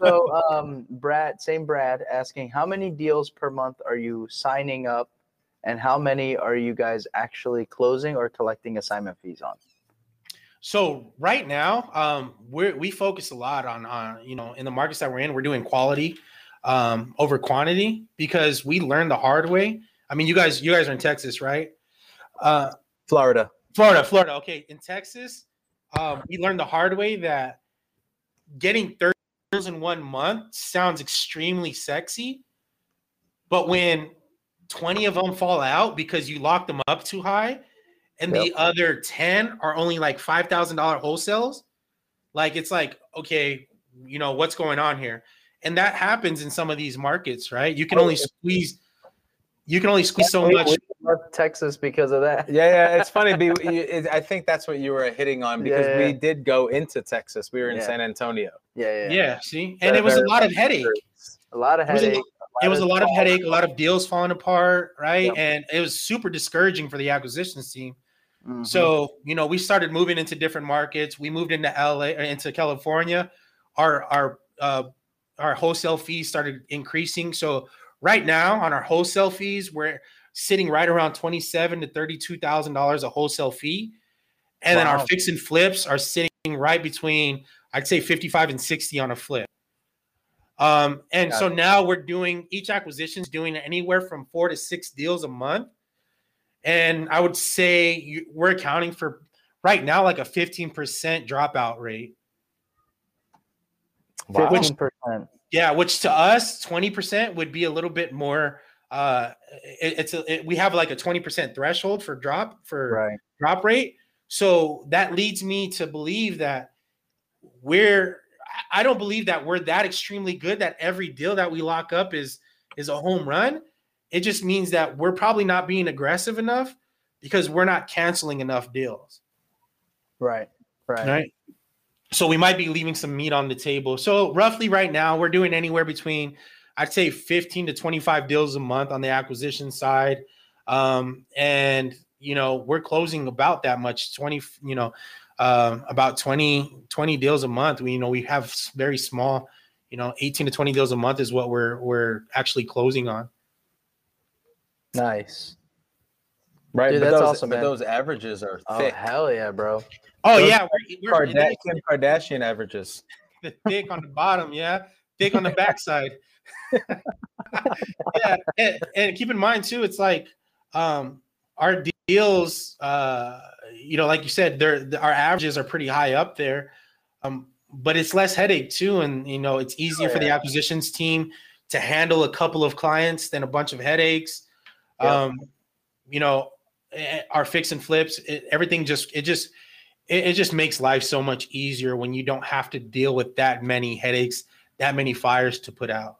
so um Brad, same Brad asking how many deals per month are you signing up and how many are you guys actually closing or collecting assignment fees on? So right now, um, we we focus a lot on on you know in the markets that we're in, we're doing quality um, over quantity because we learned the hard way. I mean, you guys you guys are in Texas, right? Uh, Florida. Florida, Florida. Okay, in Texas, um, we learned the hard way that getting 30 deals in one month sounds extremely sexy, but when 20 of them fall out because you locked them up too high, and the other 10 are only like $5,000 wholesales, like it's like, okay, you know, what's going on here? And that happens in some of these markets, right? You can only squeeze, you can only squeeze so We- much. we left Texas because of that. Yeah, yeah. It's funny. B, you- it- I think that's what you were hitting on because Yeah, we did go into Texas. We were in Yeah. San Antonio. Yeah, yeah. Yeah, see, and it was a lot of headache. A lot of It was a- headache. It was a lot of headache, a lot of deals falling apart, right? Yep. And it was super discouraging for the acquisitions team. Mhm. So, you know, we started moving into different markets. We moved into LA, into California. Our our uh, our wholesale fees started increasing. So right now on our wholesale fees, we're sitting right around twenty seven to thirty two thousand dollars a wholesale fee, and then our fix and flips are sitting right between I'd say fifty five and sixty on a flip. Um, and Got so now we're doing each acquisition is doing anywhere from four to six deals a month. And I would say you, we're accounting for right now like a 15% dropout rate. Wow. Which- 15%. Yeah, which to us, 20% would be a little bit more. Uh, it, it's a, it, we have like a 20% threshold for drop for Right. drop rate. So that leads me to believe that we're I- I don't believe that we're that extremely good that every deal that we lock up is is a home run. it just means that we're probably not being aggressive enough because we're not canceling enough deals. Right. Right. Right. So we might be leaving some meat on the table. So roughly right now, we're doing anywhere between I'd say 15 to 25 deals a month on the acquisition side. Um, and you know, we're closing about that much, 20, you know, um, about 20, 20 deals a month. We, you know, we have very small, you know, 18 to 20 deals a month is what we're we're actually closing on. Nice. Right. Dude, but that's those, awesome, but man. thwe're averages are Oh thick. hell yeah, bro. Oh Those yeah, we're, we're Karda- Kim Kardashian averages. the thick on the bottom, yeah, thick on the backside. yeah, and, and keep in mind too, it's like um, our deals, uh, you know, like you said, they're the- our averages are pretty high up there, um, but it's less headache too, and you know, it's easier for the acquisitions team to handle a couple of clients than a bunch of headaches. Yeah. Um, you know, Eh, our fix and flips, it, everything just it just it, it just makes life so much easier when you don't have to deal with that many headaches, that many fires to put out.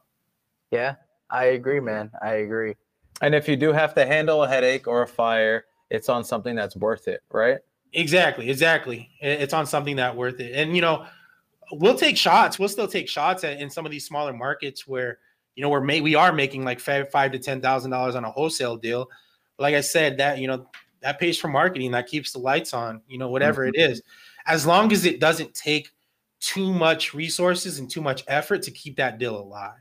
Yeah, I agree, man. I agree. And if you do have to handle a headache or a fire, it's on something that's worth it, right? Exactly, exactly. It's on something that worth it. And you know, we'll take shots. We'll still take shots at, in some of these smaller markets where you know we're may, we are making like five, five to ten thousand dollars on a wholesale deal. But like I said, that you know that pays for marketing. That keeps the lights on. You know, whatever it is, as long as it doesn't take too much resources and too much effort to keep that deal alive.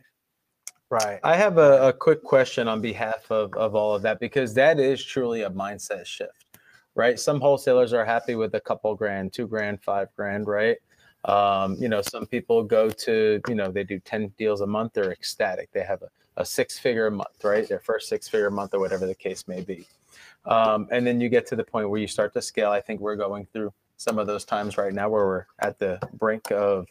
Right. I have a, a quick question on behalf of, of all of that because that is truly a mindset shift, right? Some wholesalers are happy with a couple grand, two grand, five grand, right? Um, you know, some people go to, you know, they do 10 deals a month, they're ecstatic. They have a, a six figure month, right? Their first six figure month or whatever the case may be. Um, and then you get to the point where you start to scale. I think we're going through some of those times right now where we're at the brink of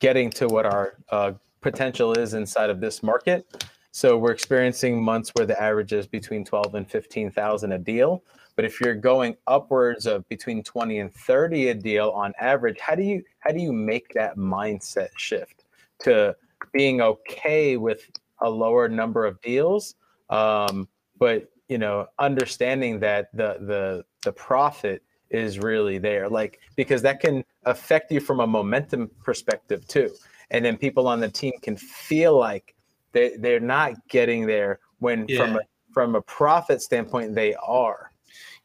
getting to what our uh, potential is inside of this market. So we're experiencing months where the average is between 12 and 15,000 a deal. But if you're going upwards of between 20 and 30 a deal on average, how do you how do you make that mindset shift to being okay with a lower number of deals, um, but you know understanding that the the the profit is really there, like because that can affect you from a momentum perspective too and then people on the team can feel like they they're not getting there when from a from a profit standpoint they are.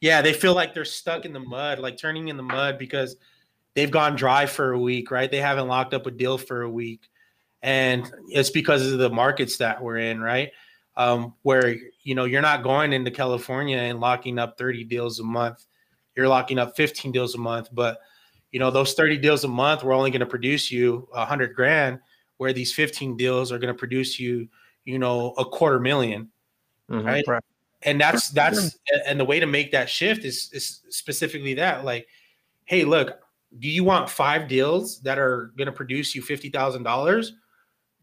Yeah, they feel like they're stuck in the mud, like turning in the mud because they've gone dry for a week, right? They haven't locked up a deal for a week. And it's because of the markets that we're in, right? Um, where you know you're not going into California and locking up 30 deals a month. You're locking up 15 deals a month, but you know those 30 deals a month we're only going to produce you a hundred grand, where these 15 deals are going to produce you, you know, a quarter million right? Right. And that's that's and the way to make that shift is is specifically that like, hey, look, do you want five deals that are going to produce you fifty thousand dollars,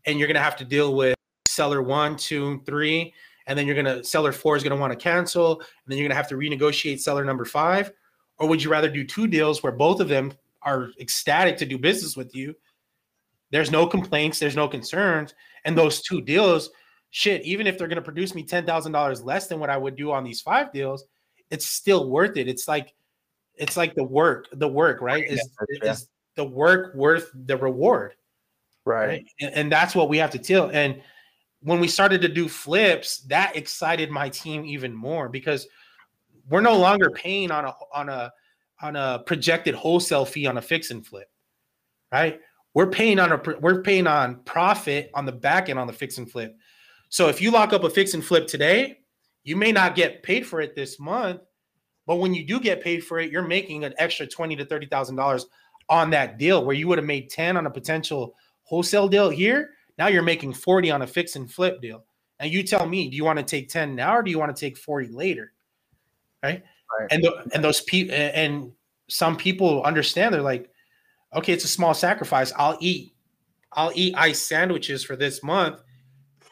and you're going to have to deal with seller one, two, three, and then you're going to seller four is going to want to cancel, and then you're going to have to renegotiate seller number five, or would you rather do two deals where both of them are ecstatic to do business with you? There's no complaints, there's no concerns, and those two deals shit, even if they're going to produce me $10,000 less than what I would do on these five deals, it's still worth it. It's like, it's like the work, the work, right? Is, Yeah. is the work worth the reward? Right. And, and that's what we have to tell. And when we started to do flips, that excited my team even more because we're no longer paying on a, on a, on a projected wholesale fee on a fix and flip, right? We're paying on a, we're paying on profit on the back end on the fix and flip. So if you lock up a fix and flip today, you may not get paid for it this month, but when you do get paid for it, you're making an extra twenty to thirty thousand dollars on that deal where you would have made ten on a potential wholesale deal here. Now you're making forty on a fix and flip deal. And you tell me, do you want to take ten now or do you want to take forty later? Right. Right. And and those people and some people understand. They're like, okay, it's a small sacrifice. I'll eat, I'll eat ice sandwiches for this month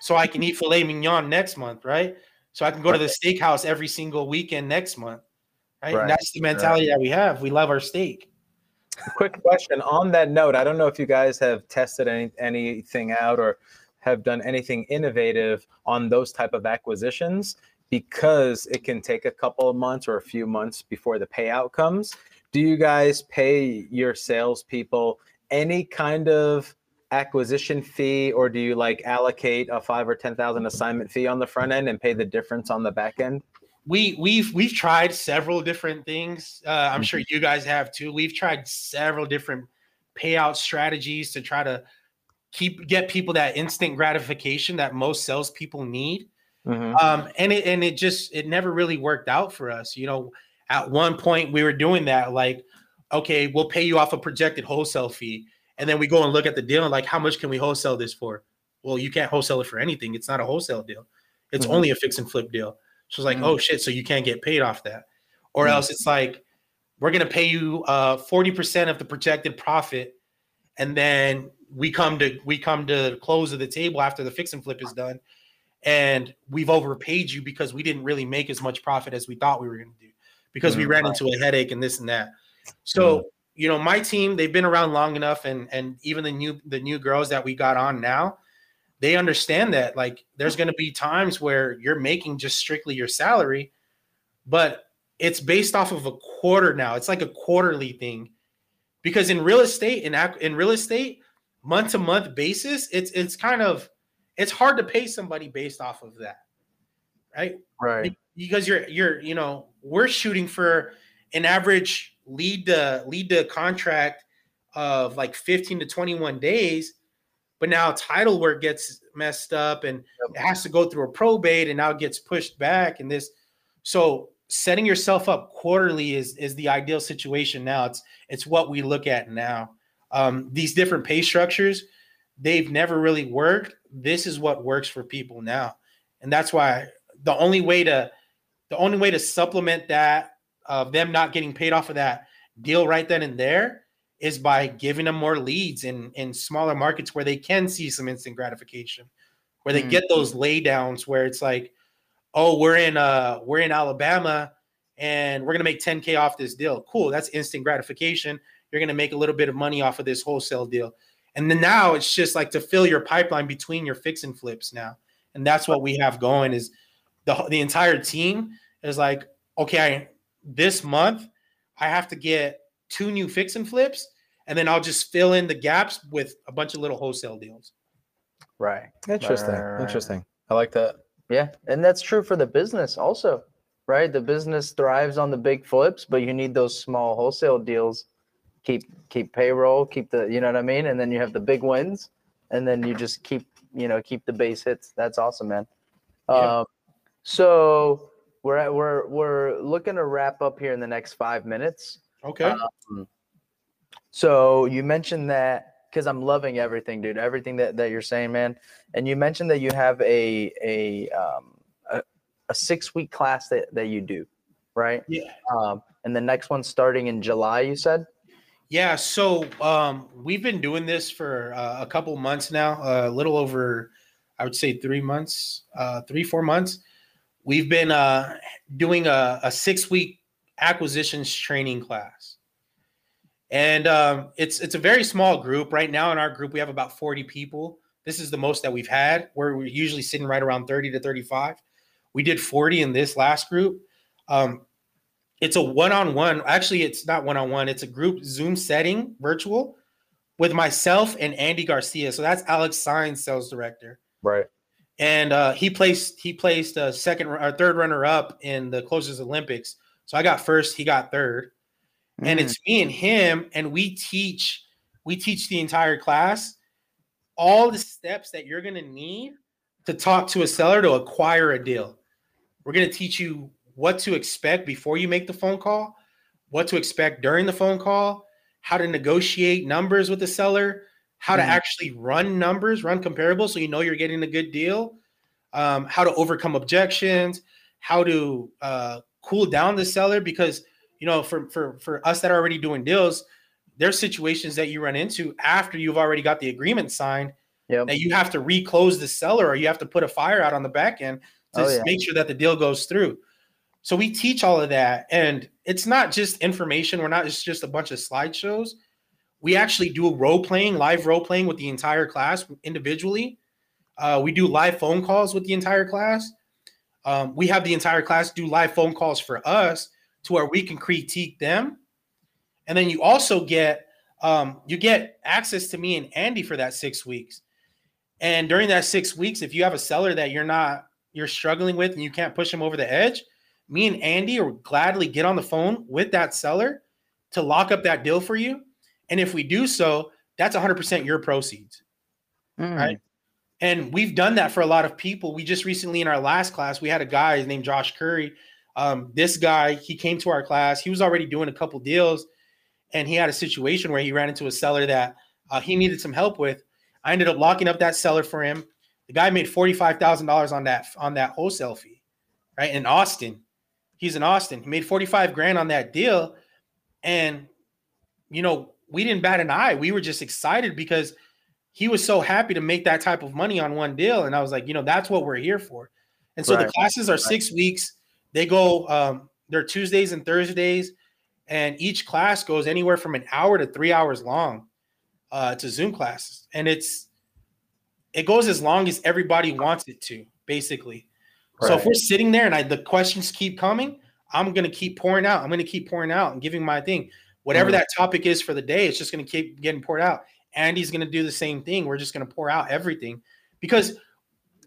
so I can eat filet mignon next month, right? So I can go to the steakhouse every single weekend next month, right? Right. And that's the mentality that we have. We love our steak. Quick question on that note. I don't know if you guys have tested any anything out or have done anything innovative on those type of acquisitions because it can take a couple of months or a few months before the payout comes. Do you guys pay your salespeople any kind of acquisition fee, or do you like allocate a five or ten thousand assignment fee on the front end and pay the difference on the back end? We we've we've tried several different things. Uh, I'm mm-hmm. sure you guys have too. We've tried several different payout strategies to try to keep get people that instant gratification that most salespeople need. Mm-hmm. Um, and it and it just it never really worked out for us. You know, at one point we were doing that, like, okay, we'll pay you off a projected wholesale fee, and then we go and look at the deal and like, how much can we wholesale this for? Well, you can't wholesale it for anything. It's not a wholesale deal. It's mm-hmm. only a fix and flip deal. So it's like, mm-hmm. oh shit, so you can't get paid off that, or mm-hmm. else it's like, we're gonna pay you uh, forty percent of the projected profit, and then we come to we come to the close of the table after the fix and flip is done and we've overpaid you because we didn't really make as much profit as we thought we were going to do because mm-hmm. we ran into a headache and this and that. So, mm-hmm. you know, my team, they've been around long enough and and even the new the new girls that we got on now, they understand that like there's going to be times where you're making just strictly your salary, but it's based off of a quarter now. It's like a quarterly thing. Because in real estate in in real estate, month to month basis, it's it's kind of it's hard to pay somebody based off of that right right because you're you're you know we're shooting for an average lead to lead to contract of like 15 to 21 days but now title work gets messed up and it has to go through a probate and now it gets pushed back and this so setting yourself up quarterly is is the ideal situation now. It's it's what we look at now. Um, these different pay structures they've never really worked. This is what works for people now. And that's why the only way to the only way to supplement that of them not getting paid off of that deal right then and there is by giving them more leads in in smaller markets where they can see some instant gratification where they mm. get those laydowns where it's like oh we're in uh we're in alabama and we're gonna make 10k off this deal cool that's instant gratification you're gonna make a little bit of money off of this wholesale deal and then now it's just like to fill your pipeline between your fix and flips now. And that's what we have going is the the entire team is like, okay, I, this month I have to get two new fix and flips, and then I'll just fill in the gaps with a bunch of little wholesale deals. Right. Interesting. Right. Interesting. I like that. Yeah. And that's true for the business also, right? The business thrives on the big flips, but you need those small wholesale deals keep keep payroll, keep the you know what I mean, and then you have the big wins, and then you just keep you know keep the base hits. That's awesome, man. Yeah. Um, so we're at, we're we're looking to wrap up here in the next five minutes. Okay. Um, so you mentioned that because I'm loving everything, dude. Everything that, that you're saying, man. And you mentioned that you have a a um, a, a six week class that, that you do, right? Yeah. Um, and the next one starting in July, you said. Yeah, so um, we've been doing this for uh, a couple months now, a little over, I would say three months, uh, three four months. We've been uh, doing a, a six week acquisitions training class, and um, it's it's a very small group right now. In our group, we have about forty people. This is the most that we've had. Where we're usually sitting right around thirty to thirty five. We did forty in this last group. Um, it's a one-on-one. Actually, it's not one-on-one. It's a group Zoom setting, virtual, with myself and Andy Garcia. So that's Alex Signs, sales director. Right. And uh, he placed he placed a second or third runner up in the Closer Olympics. So I got first, he got third. Mm. And it's me and him, and we teach we teach the entire class all the steps that you're gonna need to talk to a seller to acquire a deal. We're gonna teach you what to expect before you make the phone call, what to expect during the phone call, how to negotiate numbers with the seller, how mm. to actually run numbers, run comparables so you know you're getting a good deal, um, how to overcome objections, how to uh, cool down the seller because you know for for for us that are already doing deals, there's situations that you run into after you've already got the agreement signed yep. that you have to reclose the seller or you have to put a fire out on the back end to oh, yeah. make sure that the deal goes through. So we teach all of that. And it's not just information. We're not just, just a bunch of slideshows. We actually do role playing, live role playing with the entire class individually. Uh, we do live phone calls with the entire class. Um, we have the entire class do live phone calls for us to where we can critique them, and then you also get um, you get access to me and Andy for that six weeks. And during that six weeks, if you have a seller that you're not you're struggling with and you can't push them over the edge, me and Andy will gladly get on the phone with that seller to lock up that deal for you. And if we do so, that's 100% your proceeds. Mm. Right. And we've done that for a lot of people. We just recently in our last class, we had a guy named Josh Curry. Um, this guy, he came to our class. He was already doing a couple deals, and he had a situation where he ran into a seller that uh, he needed some help with. I ended up locking up that seller for him. The guy made forty five thousand dollars on that on that wholesale fee, right? In Austin, he's in Austin. He made forty five grand on that deal, and you know we didn't bat an eye. We were just excited because he was so happy to make that type of money on one deal. And I was like, you know, that's what we're here for. And so Right. the classes are six weeks. They go, um, they're Tuesdays and Thursdays, and each class goes anywhere from an hour to three hours long. Uh, to Zoom classes, and it's it goes as long as everybody wants it to, basically. So if we're sitting there and I, the questions keep coming, I'm gonna keep pouring out. I'm gonna keep pouring out and giving my thing. Whatever Mhm. that topic is for the day, it's just gonna keep getting poured out. Andy's gonna do the same thing. We're just gonna pour out everything because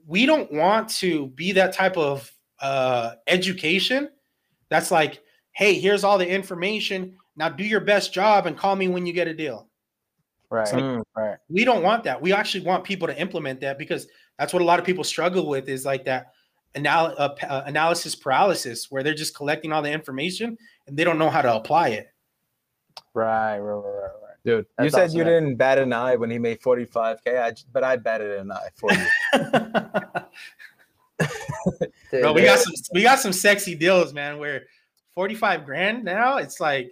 we don't want to be that type of uh, education that's like, hey, here's all the information. Now do your best job and call me when you get a deal. Right. Mm. Right. We don't want that. We actually want people to implement that because that's what a lot of people struggle with is like that anal- uh, uh, analysis paralysis where they're just collecting all the information and they don't know how to apply it. Right. Right. Right. Right. Dude, you That's said awesome, you man. didn't bat an eye when he made 45K, I, j- but I batted an eye for you. Dude, Bro, we got some we got some sexy deals, man. Where 45 grand now, it's like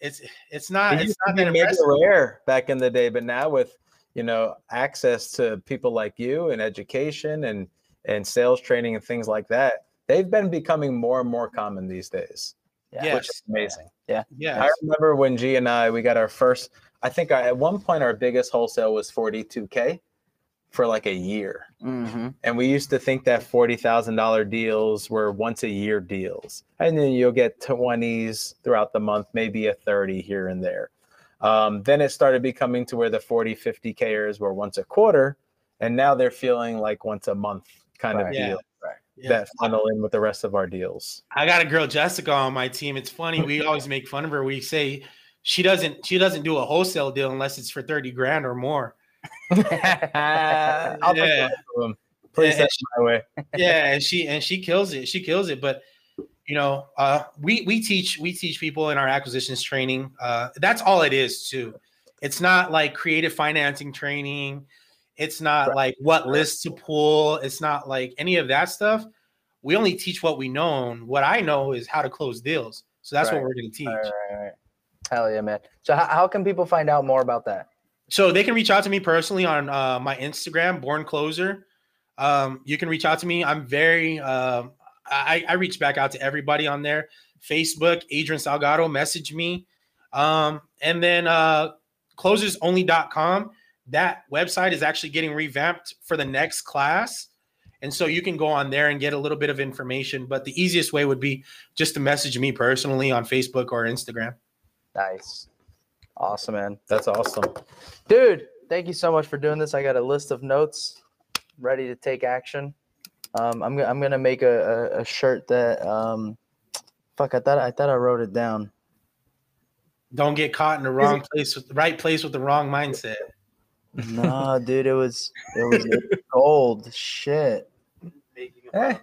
it's it's not It it's used to not be that mega impressive. rare back in the day, but now with you know access to people like you and education and and sales training and things like that, they've been becoming more and more common these days, Yeah. which is amazing. Yeah. Yeah. I remember when G and I we got our first. I think I, at one point our biggest wholesale was 42k for like a year, Mhm. and we used to think that forty thousand dollar deals were once a year deals, and then you'll get twenties throughout the month, maybe a thirty here and there. Um, then it started becoming to where the 40, 50 kers were once a quarter, and now they're feeling like once a month kind Right. of Yeah. deal Yeah. that funnel in with the rest of our deals. I got a girl Jessica on my team. It's funny. We always make fun of her. We say she doesn't she doesn't do a wholesale deal unless it's for 30 grand or more. I'll Yeah. the rest them. Please Yeah, my way. yeah, and she and she kills it. She kills it. But you know, uh, we we teach we teach people in our acquisitions training. Uh, that's all it is too. It's not like creative financing training. It's not Right. like what lists to pull. It's not like any of that stuff. We only teach what we know. And what I know is how to close deals. So that's Right. what we're going to teach. Right, right, right. Hell yeah, man. So how, how can people find out more about that? So they can reach out to me personally on uh, my Instagram, Born Closer. Um, you can reach out to me. I'm very, um I, I reach back out to everybody on there. Facebook, Adrian Salgado, message me. Um, and then uh, closersonly.com. That website is actually getting revamped for the next class. And so you can go on there and get a little bit of information. But the easiest way would be just to message me personally on Facebook or Instagram. Nice. Awesome, man. That's awesome. Dude, thank you so much for doing this. I got a list of notes ready to take action. Um, I'm, I'm gonna make a, a, a shirt that um, fuck. I thought I thought I wrote it down. Don't get caught in the wrong place with the right place with the wrong mindset. No, dude, it was it was it gold. Shit. Making a lot of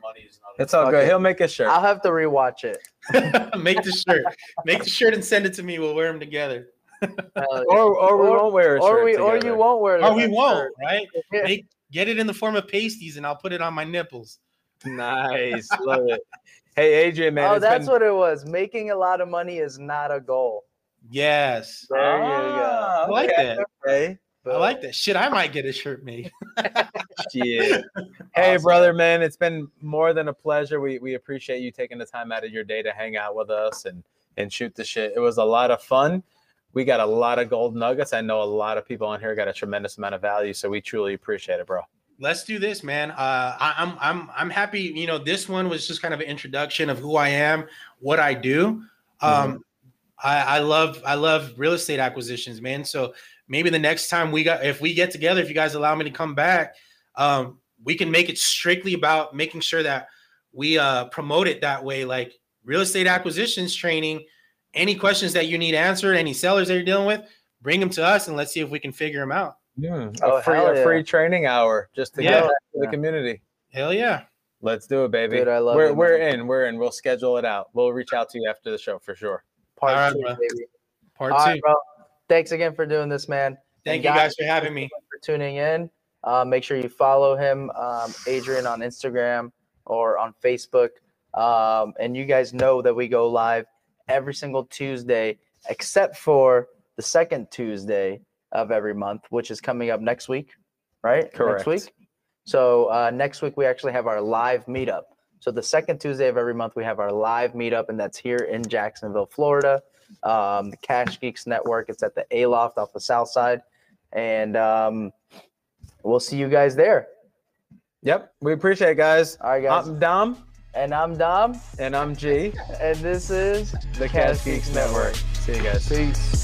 It's all good. it. He'll make a shirt. I'll have to rewatch it. Make the shirt. Make the shirt and send it to me. We'll wear them together. Hell yeah. or or we Or- won't wear a or shirt we or together. you won't wear it. Or we that won't, shirt. right? Yeah. Make, get it in the form of pasties and I'll put it on my nipples. Nice, love it. Hey Adrian, man, oh, it's that's been- what it was. Making a lot of money is not a goal. Yes. There you go. Ah, I like okay, that. Okay. I like that. Shit, I might get a shirt made. Shit. Hey, Awesome. brother, man, it's been more than a pleasure. We we appreciate you taking the time out of your day to hang out with us and and shoot the shit. It was a lot of fun. we got a lot of gold nuggets. I know a lot of people on here got a tremendous amount of value, so we truly appreciate it, bro. Let's do this, man. Uh, I, I'm I'm I'm happy. You know, this one was just kind of an introduction of who I am, what I do. Um, I, I love I love real estate acquisitions, man. So maybe the next time we got if we get together, if you guys allow me to come back, um, we can make it strictly about making sure that we uh, promote it that way, like real estate acquisitions training. Any questions that you need answered, any sellers that you're dealing with, bring them to us and let's see if we can figure them out. Yeah, Oh, a free hell a free training hour just to Yeah. get back to the community. Hell yeah. Let's do it, baby. Dude, I love we're it, we're man. in. We're in. We'll schedule it out. We'll reach out to you after the show for sure. Part All right, two, bro. baby. Part All two. right, bro. Thanks again for doing this, man. Thank And you guys for having me. for tuning in. Uh, make sure you follow him, um, Adrian, on Instagram or on Facebook. Um, and you guys know that we go live every single Tuesday, except for the second Tuesday of every month, which is coming up next week, right? Correct. Next week. So uh, next week we actually have our live meetup. So the second Tuesday of every month we have our live meetup, and that's here in Jacksonville, Florida. Um, the Cash Geeks Network. It's at the Aloft off the South Side, and um, we'll see you guys there. Yep. We appreciate it, guys. All right, guys. I'm Dom and I'm Dom, and I'm G, and this is the Cash Geeks Network. See you guys. Peace.